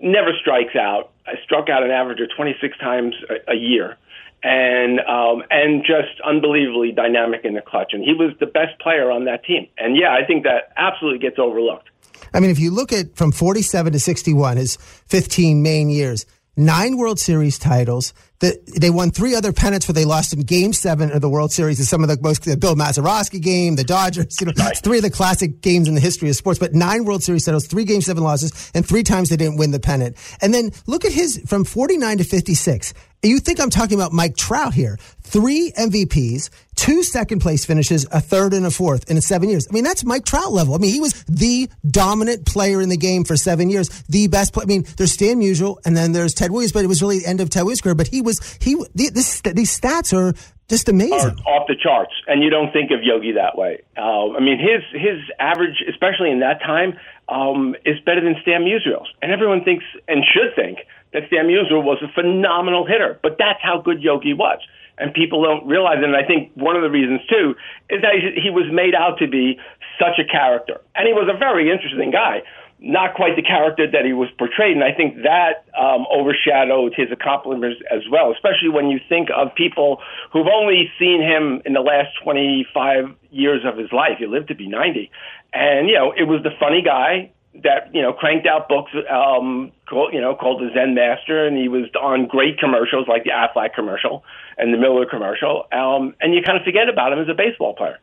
never strikes out. I struck out an average of 26 times a, a year, and um, and just unbelievably dynamic in the clutch. And he was the best player on that team. And yeah, I think that absolutely gets overlooked. I mean, if you look at from 47 to 61, his 15 main years, nine World Series titles. The, they won three other pennants where they lost in Game Seven of the World Series. Is some of the most the Bill Mazeroski game, the Dodgers. You know, three of the classic games in the history of sports. But nine World Series titles, three Game Seven losses, and three times they didn't win the pennant. And then look at his from 49 to 56. You think I'm talking about Mike Trout here? Three MVPs, two second place finishes, a third and a fourth in seven years. I mean, that's Mike Trout level. I mean, he was the dominant player in the game for seven years, the best player. I mean, there's Stan Musial and then there's Ted Williams, but it was really the end of Ted Williams' career. But he was, he, this, these stats are just amazing. off the charts. And you don't think of Yogi that way. Uh, I mean, his, his average, especially in that time, um, is better than Stan Musial's. And everyone thinks and should think that Stan Musial was a phenomenal hitter, but that's how good Yogi was. And people don't realize it. And I think one of the reasons, too, is that he was made out to be such a character. And he was a very interesting guy. not quite the character that he was portrayed. And I think that um, overshadowed his accomplishments as well, especially when you think of people who've only seen him in the last 25 years of his life. He lived to be 90. And, you know, it was the funny guy that, you know, cranked out books, um, called, you know, called the Zen Master. And he was on great commercials like the Aflac commercial and the Miller commercial. Um, and you kind of forget about him as a baseball player.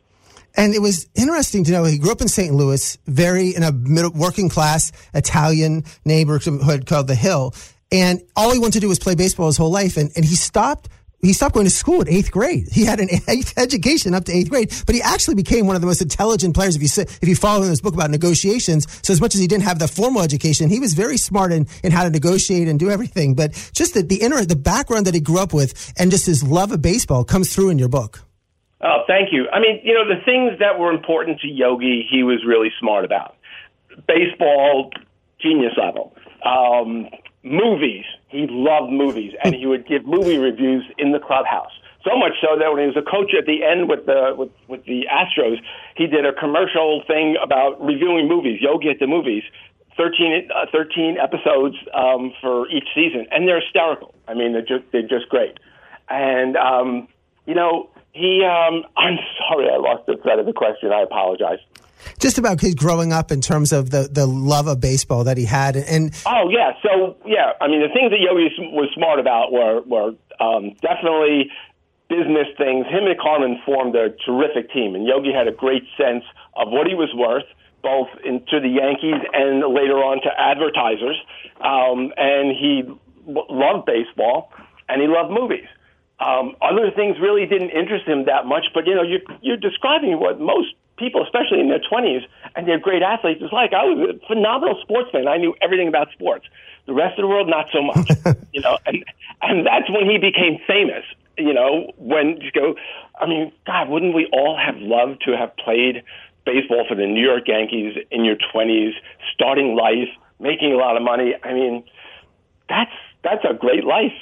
And it was interesting to know he grew up in St. Louis, very in a middle, working class Italian neighborhood called the Hill. And all he wanted to do was play baseball his whole life. And, and he stopped he stopped going to school at eighth grade. He had an eighth education up to eighth grade, but he actually became one of the most intelligent players. If you if you follow in this book about negotiations, so as much as he didn't have the formal education, he was very smart in, in how to negotiate and do everything. But just the, the inner the background that he grew up with and just his love of baseball comes through in your book. Oh, thank you. I mean, you know, the things that were important to Yogi, he was really smart about. Baseball, genius level. Um, movies, he loved movies, and he would give movie reviews in the clubhouse. So much so that when he was a coach at the end with the with, with the Astros, he did a commercial thing about reviewing movies. Yogi at the movies, 13, uh, 13 episodes um, for each season, and they're hysterical. I mean, they're just they're just great. And um, you know, he, um, I'm sorry, I lost the thread of the question. I apologize. Just about his growing up in terms of the, the love of baseball that he had, and oh yeah, so yeah, I mean the things that Yogi was smart about were were um, definitely business things. Him and Carmen formed a terrific team, and Yogi had a great sense of what he was worth, both into the Yankees and later on to advertisers. Um, and he loved baseball, and he loved movies. Um, other things really didn't interest him that much, but you know, you're, you're describing what most people, especially in their 20s, and they're great athletes, It's like. I was a phenomenal sportsman. I knew everything about sports. The rest of the world, not so much. you know, and and that's when he became famous. You know, when you go, I mean, God, wouldn't we all have loved to have played baseball for the New York Yankees in your 20s, starting life, making a lot of money? I mean, that's that's a great life.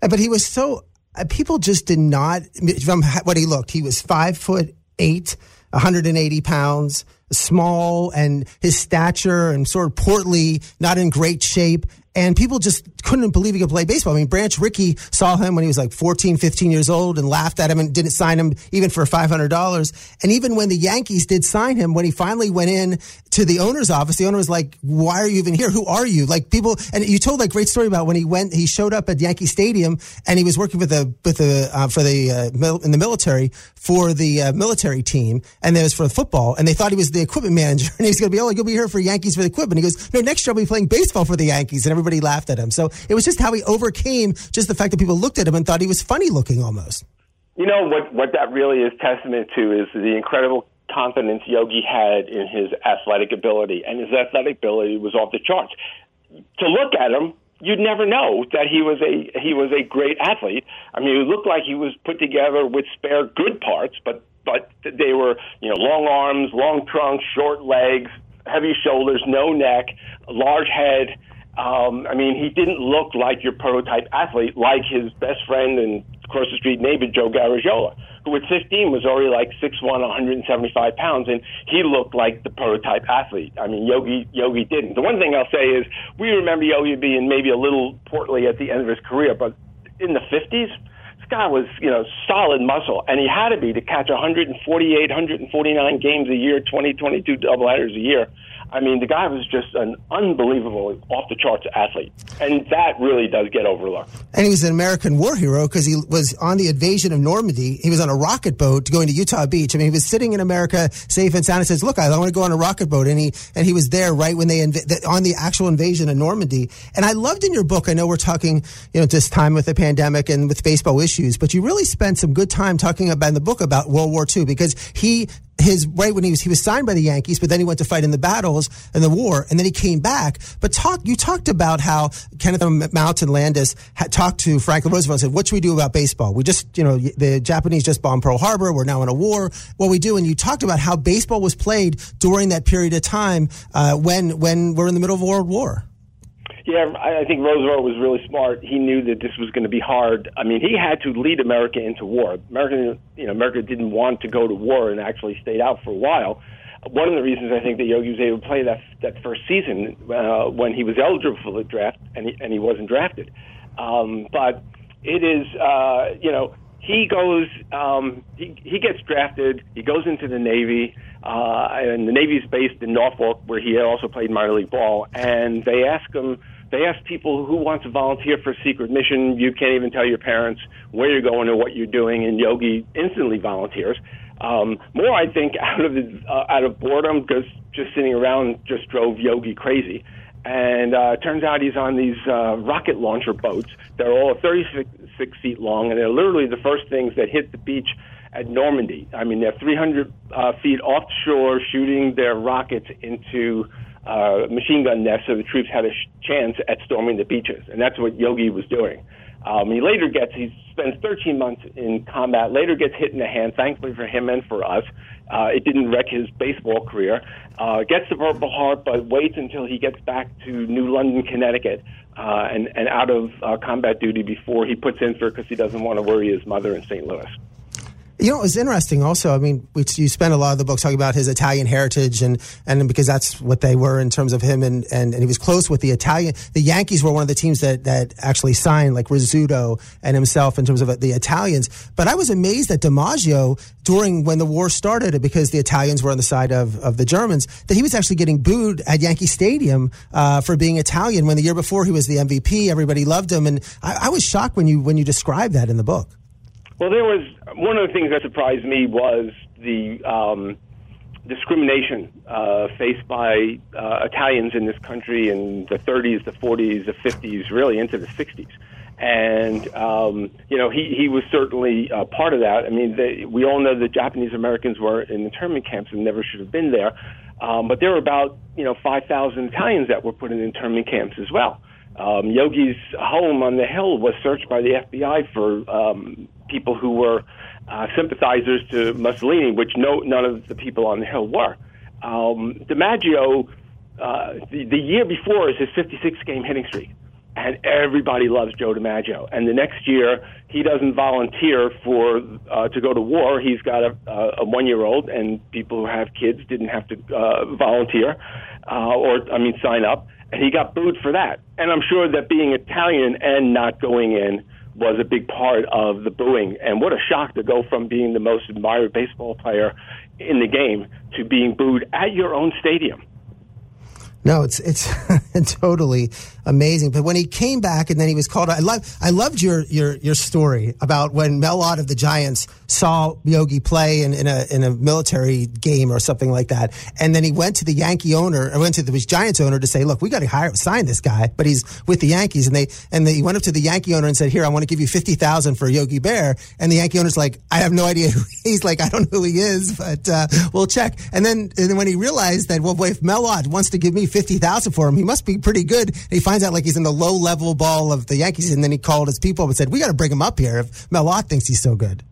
But he was so uh, people just did not from what he looked. He was five foot eight, 180 pounds, small, and his stature and sort of portly, not in great shape and people just couldn't believe he could play baseball. I mean, Branch Rickey saw him when he was like 14, 15 years old and laughed at him and didn't sign him even for $500. And even when the Yankees did sign him, when he finally went in to the owner's office, the owner was like, why are you even here? Who are you? Like people, and you told that great story about when he went, he showed up at Yankee Stadium and he was working with the, with the, uh, for the, uh, in the military for the uh, military team. And there was for the football. And they thought he was the equipment manager and he was going to be, oh, you'll be here for Yankees for the equipment. He goes, no, next year I'll be playing baseball for the Yankees. And laughed at him. So it was just how he overcame just the fact that people looked at him and thought he was funny looking almost. You know what? What that really is testament to is the incredible confidence Yogi had in his athletic ability, and his athletic ability was off the charts. To look at him, you'd never know that he was a he was a great athlete. I mean, it looked like he was put together with spare good parts, but but they were you know long arms, long trunk, short legs, heavy shoulders, no neck, large head. Um, I mean, he didn't look like your prototype athlete, like his best friend and across the street neighbor Joe Garagiola, who at 15 was already like 6'1", 175 pounds, and he looked like the prototype athlete. I mean, Yogi Yogi didn't. The one thing I'll say is we remember Yogi being maybe a little portly at the end of his career, but in the 50s, this guy was you know solid muscle, and he had to be to catch 148, 149 games a year, 20, 22 doubleheaders a year. I mean, the guy was just an unbelievable, off the charts athlete. And that really does get overlooked. And he was an American war hero because he was on the invasion of Normandy. He was on a rocket boat going to Utah Beach. I mean, he was sitting in America, safe and sound, and says, Look, I want to go on a rocket boat. And he, and he was there right when they, inv- on the actual invasion of Normandy. And I loved in your book, I know we're talking, you know, this time with the pandemic and with baseball issues, but you really spent some good time talking about in the book about World War II because he his right when he was he was signed by the Yankees, but then he went to fight in the battles and the war, and then he came back. But talk you talked about how Kenesaw Mountain Landis had talked to Franklin Roosevelt and said, "What should we do about baseball? We just you know the Japanese just bombed Pearl Harbor. We're now in a war. What we do?" And you talked about how baseball was played during that period of time uh, when when we're in the middle of World War. Yeah, I think Roosevelt was really smart. He knew that this was going to be hard. I mean, he had to lead America into war. America, you know, America didn't want to go to war and actually stayed out for a while. one of the reasons I think that Yogi was able to play that that first season uh, when he was eligible for the draft and he, and he wasn't drafted. Um, but it is, uh, you know, he goes, um, he, he gets drafted, he goes into the Navy, uh, and the Navy's based in Norfolk, where he also played minor league ball, and they ask him, they ask people who wants to volunteer for a secret mission. You can't even tell your parents where you're going or what you're doing, and Yogi instantly volunteers. Um, more, I think, out of uh, out of boredom, because just sitting around just drove Yogi crazy. And uh, turns out he's on these uh, rocket launcher boats. They're all 36 feet long, and they're literally the first things that hit the beach at Normandy. I mean, they're 300 uh, feet offshore, shooting their rockets into uh, machine gun nests, so the troops had a sh- chance at storming the beaches, and that's what Yogi was doing. Um, he later gets, he spends 13 months in combat, later gets hit in the hand, thankfully for him and for us. Uh, it didn't wreck his baseball career. Uh, gets the Purple Heart, but waits until he gets back to New London, Connecticut, uh, and, and out of uh, combat duty before he puts in for it because he doesn't want to worry his mother in St. Louis. You know, it was interesting also. I mean, we, you spent a lot of the book talking about his Italian heritage and, and because that's what they were in terms of him and, and, and he was close with the Italian. The Yankees were one of the teams that, that actually signed like Rizzuto and himself in terms of the Italians. But I was amazed that DiMaggio during when the war started because the Italians were on the side of, of the Germans that he was actually getting booed at Yankee Stadium uh, for being Italian when the year before he was the MVP. Everybody loved him. And I, I was shocked when you, when you described that in the book. Well, there was one of the things that surprised me was the um, discrimination uh, faced by uh, Italians in this country in the 30s, the 40s, the 50s, really into the 60s. And um, you know, he he was certainly uh, part of that. I mean, they, we all know that Japanese Americans were in internment camps and never should have been there. Um, but there were about you know 5,000 Italians that were put in internment camps as well. Um, Yogi's home on the hill was searched by the FBI for um, people who were uh, sympathizers to Mussolini, which no, none of the people on the Hill were. Um, DiMaggio, uh, the, the year before is his 56 game hitting streak, and everybody loves Joe DiMaggio. And the next year, he doesn't volunteer for uh, to go to war. He's got a, a one year old, and people who have kids didn't have to uh, volunteer uh, or, I mean, sign up. And he got booed for that. And I'm sure that being Italian and not going in was a big part of the booing. And what a shock to go from being the most admired baseball player in the game to being booed at your own stadium. No, it's it's totally amazing. But when he came back and then he was called, I love I loved your your your story about when Mel Ott of the Giants saw Yogi play in, in a in a military game or something like that, and then he went to the Yankee owner or went to the Giants owner to say, look, we got to hire sign this guy, but he's with the Yankees, and they and they, he went up to the Yankee owner and said, here, I want to give you fifty thousand for Yogi Berra, and the Yankee owner's like, I have no idea who he's like, I don't know who he is, but uh, we'll check. And then and then when he realized that, well, if Mel Ott wants to give me fifty thousand for him. He must be pretty good. He finds out like he's in the low level ball of the Yankees, and then he called his people and said, "We got to bring him up here if Mel Ott thinks he's so good."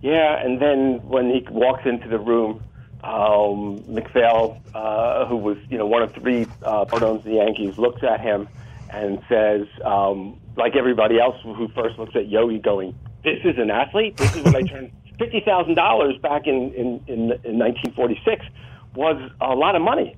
Yeah, and then when he walks into the room, um, MacPhail, uh, who was you know one of three uh, owns the Yankees, looks at him and says, um, like everybody else who first looks at Yogi, going, "This is an athlete. This is what I turned fifty thousand dollars back in in, in in 1946 was a lot of money."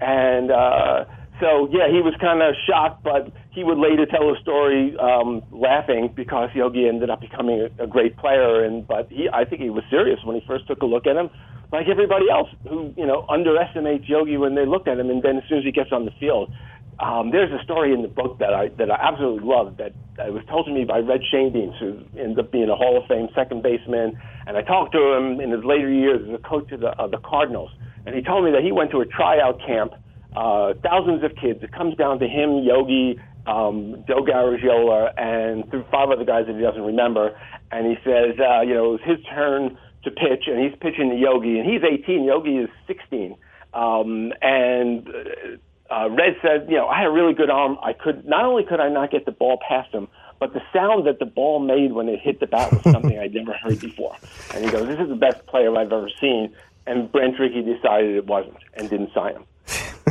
And uh, so, yeah, he was kind of shocked, but he would later tell a story um, laughing because Yogi ended up becoming a, a great player. And but he, I think he was serious when he first took a look at him, like everybody else who you know underestimates Yogi when they look at him, and then as soon as he gets on the field. Um, there's a story in the book that I that I absolutely love that uh, was told to me by Red Schoendienst, who ended up being a Hall of Fame second baseman. And I talked to him in his later years as a coach of the, of the Cardinals and he told me that he went to a tryout camp, uh, thousands of kids. It comes down to him, Yogi, um, Joe Garagiola, and through five other guys that he doesn't remember. And he says, uh, you know, it was his turn to pitch, and he's pitching to Yogi, and he's 18. Yogi is 16. Um, and uh, uh, Red said, you know, I had a really good arm. I could not only could I not get the ball past him, but the sound that the ball made when it hit the bat was something I'd never heard before. And he goes, "This is the best player I've ever seen." and Branch Rickey decided it wasn't and didn't sign him.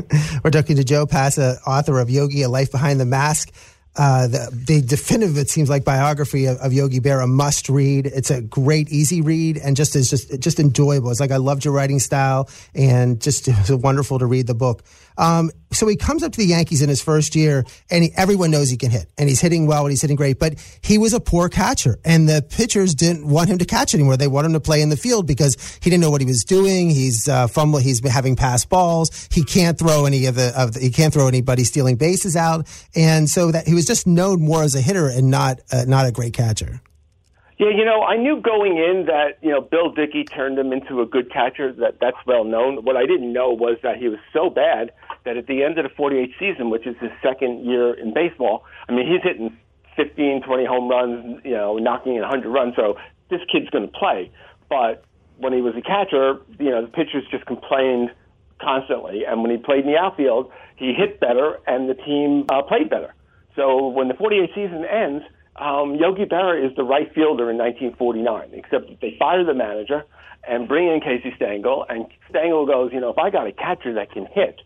We're talking to Jon Pessah, author of Yogi: A Life Behind the Mask. uh, the, the definitive, it seems like, biography of, of, Yogi Berra, a must read. It's a great, easy read, and just is just just enjoyable. It's like I loved your writing style, and just it's wonderful to read the book. Um, so he comes up to the Yankees in his first year, and he, everyone knows he can hit, and he's hitting well, and he's hitting great. But he was a poor catcher, and the pitchers didn't want him to catch anymore. They want him to play in the field because he didn't know what he was doing. He's uh, fumble. He's having pass balls. He can't throw any of the, of the, he can't throw anybody stealing bases out, and so that he was just known more as a hitter and not uh, not a great catcher. Yeah, you know, I knew going in that you know Bill Dickey turned him into a good catcher. That that's well known. What I didn't know was that he was so bad that at the end of the 48 season, which is his second year in baseball, I mean, he's hitting 15, 20 home runs, you know, knocking in 100 runs. So this kid's going to play. But when he was a catcher, you know, the pitchers just complained constantly. And when he played in the outfield, he hit better and the team uh, played better. So when the 48 season ends, um, Yogi Berra is the right fielder in 1949, except they fire the manager and bring in Casey Stengel. And Stengel goes, you know, if I got a catcher that can hit,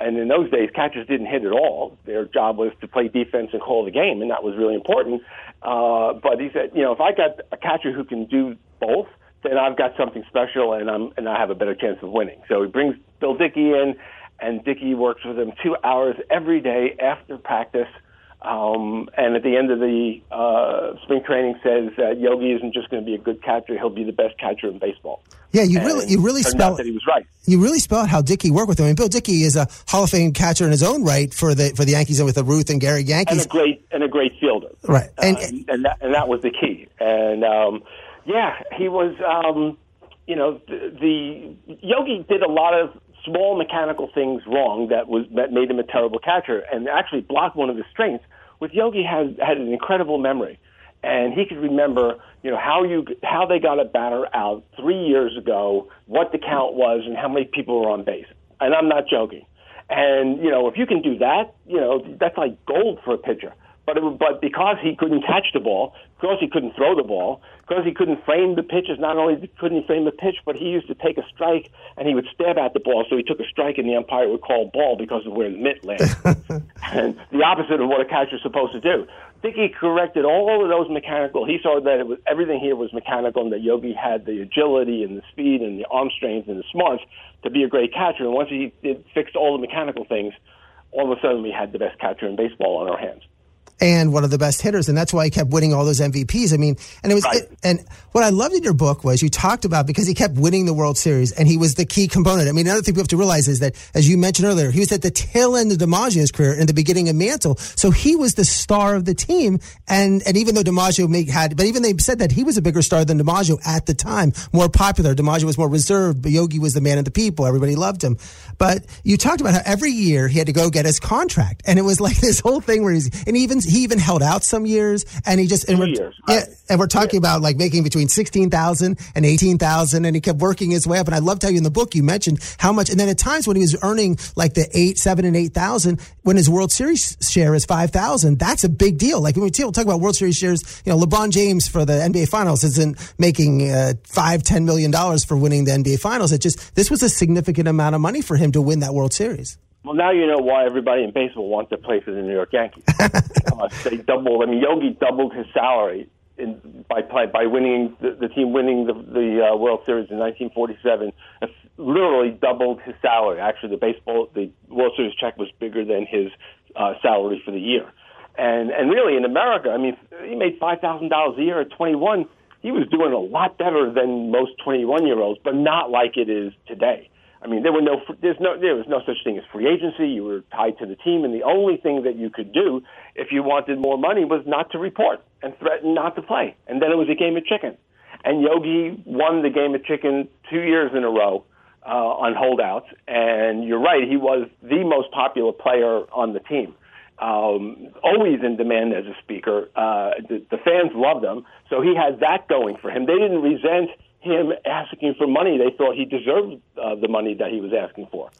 and in those days, catchers didn't hit at all. Their job was to play defense and call the game, and that was really important. Uh, but he said, you know, if I got a catcher who can do both, then I've got something special, and I'm and I have a better chance of winning. So he brings Bill Dickey in, and Dickey works with him two hours every day after practice um, and at the end of the uh, spring training, says that Yogi isn't just going to be a good catcher; he'll be the best catcher in baseball. Yeah, you and really, you really spell that he was right. You really spell out how Dickey worked with him. I mean, Bill Dickey is a Hall of Fame catcher in his own right for the for the Yankees and with the Ruth and Gehrig Yankees, and a great and a great fielder. Right, and uh, and, that, and that was the key. And um, yeah, he was. Um, you know, the, the Yogi did a lot of small mechanical things wrong that was that made him a terrible catcher, and actually blocked one of his strengths. With Yogi has had an incredible memory, and he could remember, you know, how you how they got a batter out three years ago, what the count was, and how many people were on base. And I'm not joking. And you know, if you can do that, you know, that's like gold for a pitcher. But it, but because he couldn't catch the ball, because he couldn't throw the ball, because he couldn't frame the pitches, not only couldn't he frame the pitch, but he used to take a strike and he would stab at the ball. So he took a strike and the umpire would call ball because of where the mitt landed. and the opposite of what a catcher's supposed to do. Dickey corrected all of those mechanical. He saw that it was everything here was mechanical, and that Yogi had the agility and the speed and the arm strength and the smarts to be a great catcher. And once he did, fixed all the mechanical things, all of a sudden we had the best catcher in baseball on our hands and one of the best hitters, and that's why he kept winning all those MVPs. I mean, and it was, right. it, and what I loved in your book was you talked about because he kept winning the World Series, and he was the key component. I mean, another thing we have to realize is that, as you mentioned earlier, he was at the tail end of DiMaggio's career and the beginning of Mantle, so he was the star of the team. And and even though DiMaggio may, had, but even they said that he was a bigger star than DiMaggio at the time, more popular. DiMaggio was more reserved, but Yogi was the man of the people. Everybody loved him. But you talked about how every year he had to go get his contract, and it was like this whole thing where he's and even he even held out some years, and he just and we're, years, right. yeah, and we're talking yeah. about like making between sixteen thousand and eighteen thousand, and he kept working his way up. And I loved how you in the book you mentioned how much, and then at times when he was earning like the eight, seven, and eight thousand, when his World Series share is five thousand, that's a big deal. Like when we talk about World Series shares, you know, LeBron James for the NBA Finals isn't making uh, five, ten million dollars for winning the NBA Finals. It just this was a significant amount of money for him to win that World Series. Well, now you know why everybody in baseball wants to play for the New York Yankees. uh, they doubled. I mean, Yogi doubled his salary in, by play, by winning the, the team winning the, the uh, World Series in 1947. Literally doubled his salary. Actually, the baseball the World Series check was bigger than his uh, salary for the year. And and really in America, I mean, he made five thousand dollars a year at 21. He was doing a lot better than most 21 year olds, but not like it is today. I mean, there were no, there's no, there was no such thing as free agency. You were tied to the team, and the only thing that you could do if you wanted more money was not to report and threaten not to play. And then it was a game of chicken. And Yogi won the game of chicken two years in a row uh, on holdouts. And you're right, he was the most popular player on the team. Um, always in demand as a speaker. Uh, the, the fans loved him, so he had that going for him. They didn't resent him asking for money. They thought he deserved uh, the money that he was asking for.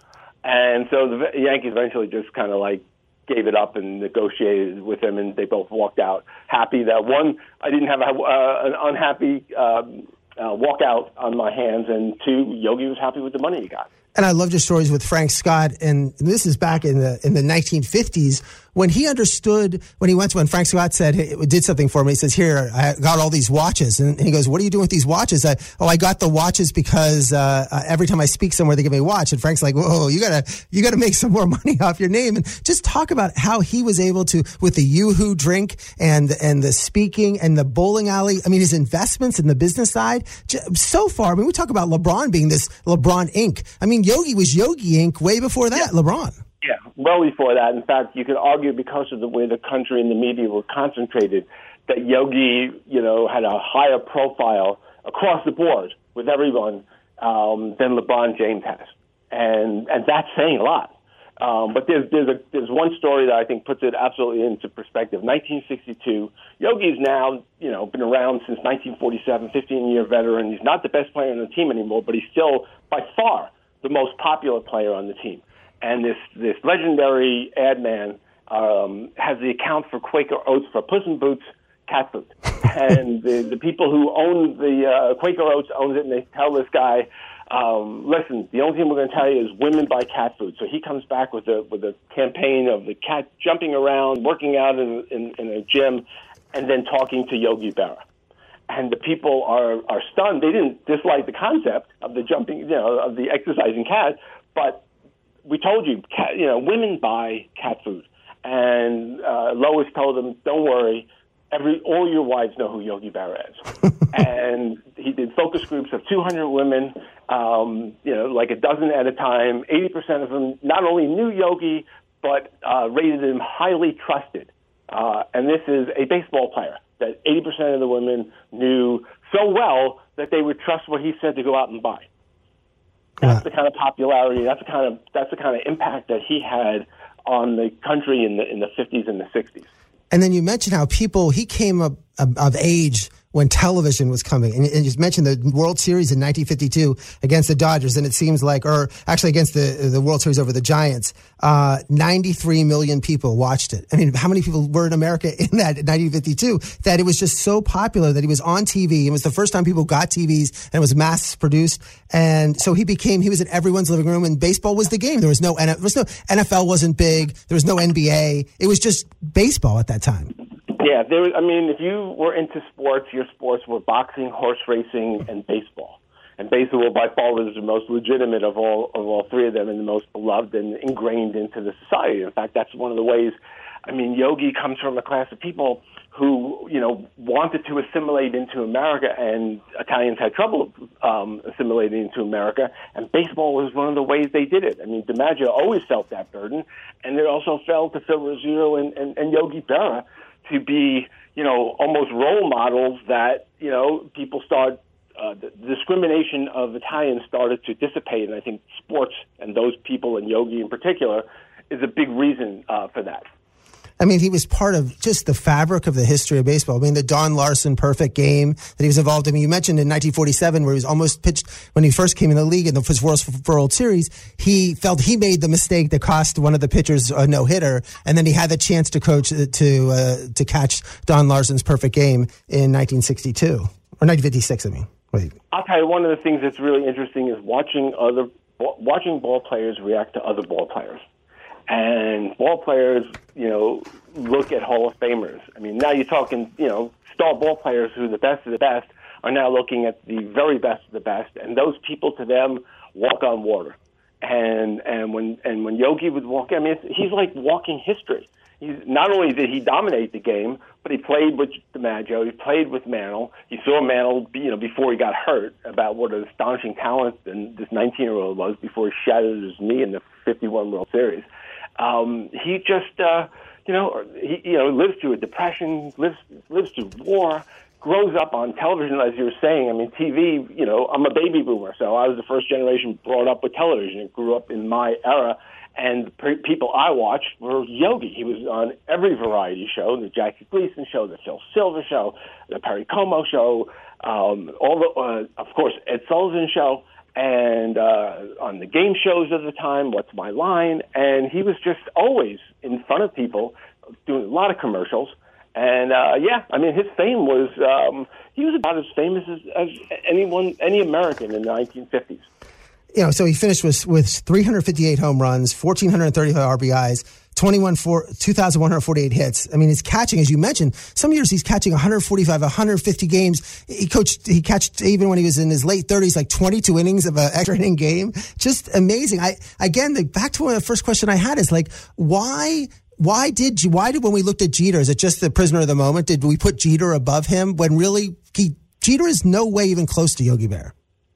And so the Yankees eventually just kind of like gave it up and negotiated with him, and they both walked out happy that one, I didn't have a, uh, an unhappy um, uh, walkout on my hands, and two, Yogi was happy with the money he got. And I loved your stories with Frank Scott, and this is back in the in the 1950s when he understood when he went to when Frank Scott said hey, did something for me. He says, "Here, I got all these watches," and he goes, "What are you doing with these watches?" I, oh, I got the watches because uh, uh, every time I speak somewhere, they give me a watch. And Frank's like, "Whoa, you gotta you gotta make some more money off your name." And just talk about how he was able to with the YooHoo drink and and the speaking and the bowling alley. I mean, his investments in the business side. So far, I mean, we talk about LeBron being this LeBron Inc. I mean, Yogi was Yogi Inc. way before that. Yeah. LeBron. Yeah, well before that. In fact, you could argue because of the way the country and the media were concentrated, that Yogi, you know, had a higher profile across the board with everyone um, than LeBron James has, and and that's saying a lot. Um, but there's there's a there's one story that I think puts it absolutely into perspective. 1962, Yogi's now you know been around since 1947, 15 year veteran. He's not the best player on the team anymore, but he's still by far the most popular player on the team and this this legendary ad man um, has the account for Quaker Oats for Puss in Boots cat food, and the the people who own the uh, Quaker Oats owns it, and they tell this guy. Um, listen, the only thing we're going to tell you is women buy cat food. So he comes back with a with a campaign of the cat jumping around, working out in, in, in a gym, and then talking to Yogi Berra and the people are are stunned. They didn't dislike the concept of the jumping, you know, of the exercising cat, but we told you, cat, you know, women buy cat food, and uh, Lois told them, "Don't worry, every all your wives know who Yogi Berra is." and he did focus groups of 200 women, um, you know, like a dozen at a time. 80% of them not only knew Yogi, but uh, rated him highly trusted. Uh, and this is a baseball player that 80% of the women knew so well that they would trust what he said to go out and buy. That's the kind of popularity. That's the kind of that's the kind of impact that he had on the country in the in the 50s and the 60s. And then you mentioned how people he came up of age when television was coming. And, you mentioned the World Series in 1952 against the Dodgers, and it seems like, or actually against the the World Series over the Giants, uh, 93 million people watched it. I mean, how many people were in America in that 1952 that it was just so popular that he was on TV. It was the first time people got TVs and it was mass produced. And so he became, he was in everyone's living room and baseball was the game. There was no, there was no NFL wasn't big. There was no NBA. It was just baseball at that time. Yeah, there. I mean, if you were into sports, your sports were boxing, horse racing, and baseball. And baseball, by far, was the most legitimate of all of all three of them, and the most beloved and ingrained into the society. In fact, that's one of the ways. I mean, Yogi comes from a class of people who, you know, wanted to assimilate into America, and Italians had trouble um, assimilating into America. And baseball was one of the ways they did it. I mean, DiMaggio always felt that burden, and it also fell to Phil Rizzuto and, and, and Yogi Berra to be, you know, almost role models that, you know, people start uh, the discrimination of Italians started to dissipate, and I think sports and those people, and Yogi in particular, is a big reason uh, for that. I mean, he was part of just the fabric of the history of baseball. I mean, the Don Larsen perfect game that he was involved in. You mentioned in 1947 where he was almost pitched when he first came in the league in the first World, Series. He felt he made the mistake that cost one of the pitchers a no hitter, and then he had the chance to coach uh, to uh, to catch Don Larsen's perfect game in 1962 or 1956. I mean, wait. I'll tell you one of the things that's really interesting is watching other watching ball players react to other ball players. And ball players, you know, look at Hall of Famers. I mean, now you're talking, you know, star ball players who are the best of the best are now looking at the very best of the best, and those people to them walk on water. And and when and when Yogi would walk, I mean, he's like walking history. He's not only did he dominate the game, but he played with DiMaggio. He played with Mantle. He saw Mantle, you know, before he got hurt, about what an astonishing talent this 19-year-old was before he shattered his knee in the 51 World Series. Um, he just, uh, you know, he you know lives through a depression, lives lives through war, grows up on television, as you were saying. I mean, TV. You know, I'm a baby boomer, so I was the first generation brought up with television. It grew up in my era, and pre- people I watched were Yogi. He was on every variety show: the Jackie Gleason show, the Phil Silver show, the Perry Como show, um, all the, uh, of course, Ed Sullivan show and uh, on the game shows of the time, What's My Line? And he was just always in front of people doing a lot of commercials. And uh, yeah, I mean, his fame was um, he was about as famous as, as anyone, any American in the 1950s. You know, so he finished with with 358 home runs, 1,435 RBIs, 21 for 2,148 hits. I mean, he's catching, as you mentioned, some years he's catching 145, 150 games. He coached, he catched even when he was in his late 30s, like 22 innings of an extra inning game. Just amazing. I, again, the, back to one of the first question I had is like, why why did you, why did when we looked at Jeter, is it just the prisoner of the moment? Did we put Jeter above him when really he, Jeter is no way even close to Yogi Berra?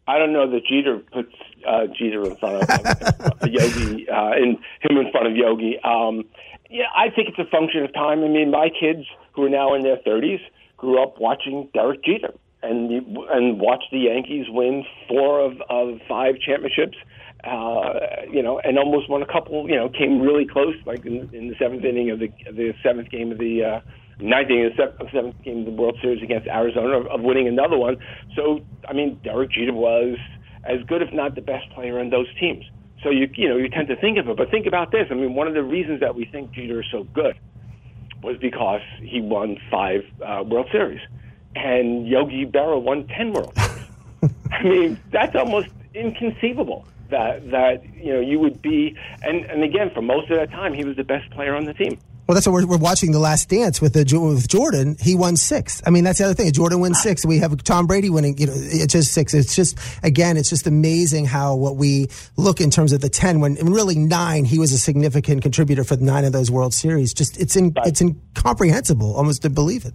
I don't know that Jeter puts uh, Jeter in front of uh, Yogi uh, and him in front of Yogi. Um, yeah, I think it's a function of time. I mean, my kids who are now in their 30s grew up watching Derek Jeter and and watched the Yankees win four of, of five championships. Uh, you know, and almost won a couple. You know, came really close, like in, in the seventh inning of the the seventh game of the uh, ninth inning of the seventh game of the World Series against Arizona, of winning another one. So, I mean, Derek Jeter was as good, if not the best player on those teams. So you you know you tend to think of it, but think about this. I mean, one of the reasons that we think Jeter is so good was because he won five uh, World Series, and Yogi Berra won ten World Series. I mean, that's almost inconceivable that that you know you would be, and and again, for most of that time, he was the best player on the team. Well, that's what we're, we're watching the Last Dance with the with Jordan. He won six. I mean, that's the other thing. Jordan wins six. We have Tom Brady winning. You know, it's just six. It's just again, it's just amazing how what we look in terms of the ten. When really nine, he was a significant contributor for nine of those World Series. Just it's in, right. it's incomprehensible almost to believe it.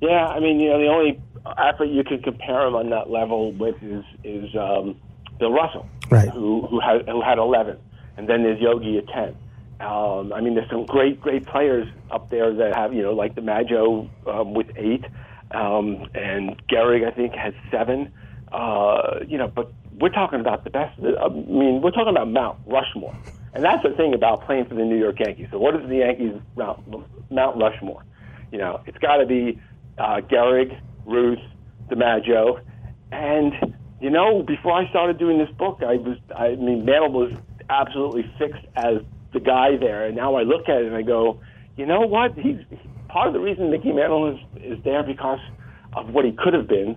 Yeah, I mean, you know, the only athlete you can compare him on that level with is is um, Bill Russell, right? Who who had who had eleven, and then there's Yogi at ten. Um, I mean, there's some great, great players up there that have, you know, like DiMaggio um, with eight, um, and Gehrig, I think, has seven. Uh, you know, but we're talking about the best. I mean, we're talking about Mount Rushmore, and that's the thing about playing for the New York Yankees. So, what is the Yankees Mount, Mount Rushmore? You know, it's got to be uh, Gehrig, Ruth, DiMaggio, and you know, before I started doing this book, I was, I mean, Mantle was absolutely fixed as the guy there. And now I look at it and I go, you know what? He's part of the reason Mickey Mantle is is there because of what he could have been,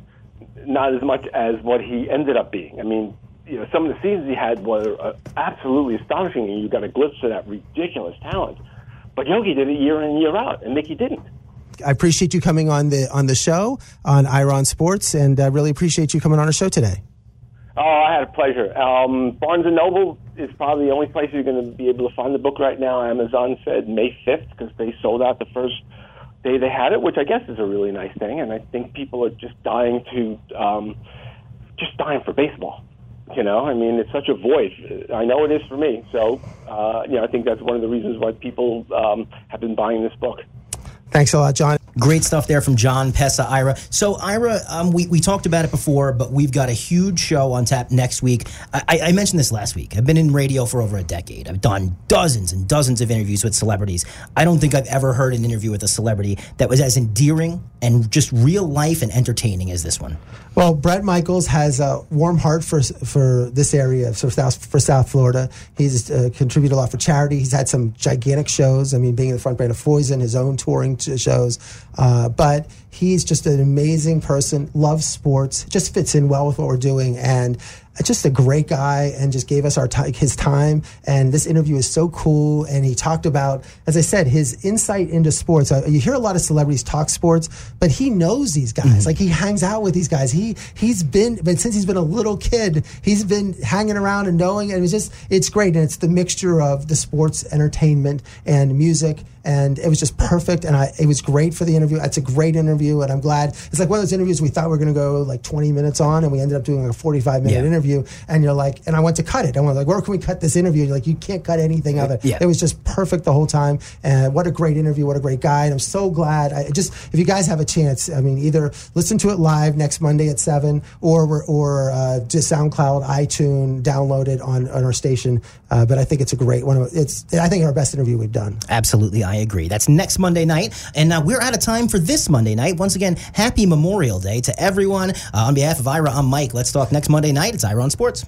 not as much as what he ended up being. I mean, you know, some of the seasons he had were uh, absolutely astonishing, and you got a glimpse of that ridiculous talent. But Yogi did it year in and year out, and Mickey didn't. I appreciate you coming on the on the show on Ira on Sports, and I really appreciate you coming on our show today. Oh, I had a pleasure. Um, Barnes and Noble is probably the only place you're going to be able to find the book right now. Amazon said May 5th because they sold out the first day they had it, which I guess is a really nice thing. And I think people are just dying to, um, just dying for baseball. You know, I mean, it's such a void. I know it is for me. So, uh, you know, I think that's one of the reasons why people um, have been buying this book. Thanks a lot, Jon. Great stuff there from Jon Pessah, Ira. So, Ira, um, we, we talked about it before, but we've got a huge show on tap next week. I, I, mentioned this last week. I've been in radio for over a decade. I've done dozens and dozens of interviews with celebrities. I don't think I've ever heard an interview with a celebrity that was as endearing and just real life and entertaining as this one. Well, Bret Michaels has a warm heart for for this area for South for South Florida. He's uh, contributed a lot for charity. He's had some gigantic shows. I mean, being in the front band of Poison, his own touring shows. Uh, but he's just an amazing person. Loves sports. Just fits in well with what we're doing, and just a great guy and just gave us our t- his time. And this interview is so cool. And he talked about, as I said, his insight into sports. Uh, you hear a lot of celebrities talk sports, but he knows these guys. Mm-hmm. Like he hangs out with these guys. He he's been, but since he's been a little kid, he's been hanging around and knowing. And it was just, it's great. And it's the mixture of the sports, entertainment, and music. And it was just perfect. And I, it was great for the interview. It's a great interview, and I'm glad. It's like one of those interviews we thought we were going to go like 20 minutes on, and we ended up doing like a 45 minute yeah. interview interview and you're like, and I went to cut it. I was like, where can we cut this interview? You're like, you can't cut anything of it. Yeah. It was just perfect the whole time. And what a great interview. What a great guy. And I'm so glad. I just, if you guys have a chance, I mean, either listen to it live next Monday at seven or, or, uh, just SoundCloud, iTunes, download it on, on our station. Uh, but I think it's a great one. It's, I think our best interview we've done. Absolutely. I agree. That's next Monday night. And uh, we're out of time for this Monday night. Once again, happy Memorial Day to everyone. Uh, on behalf of Ira, I'm Mike. Let's talk next Monday night. It's Ira on Sports.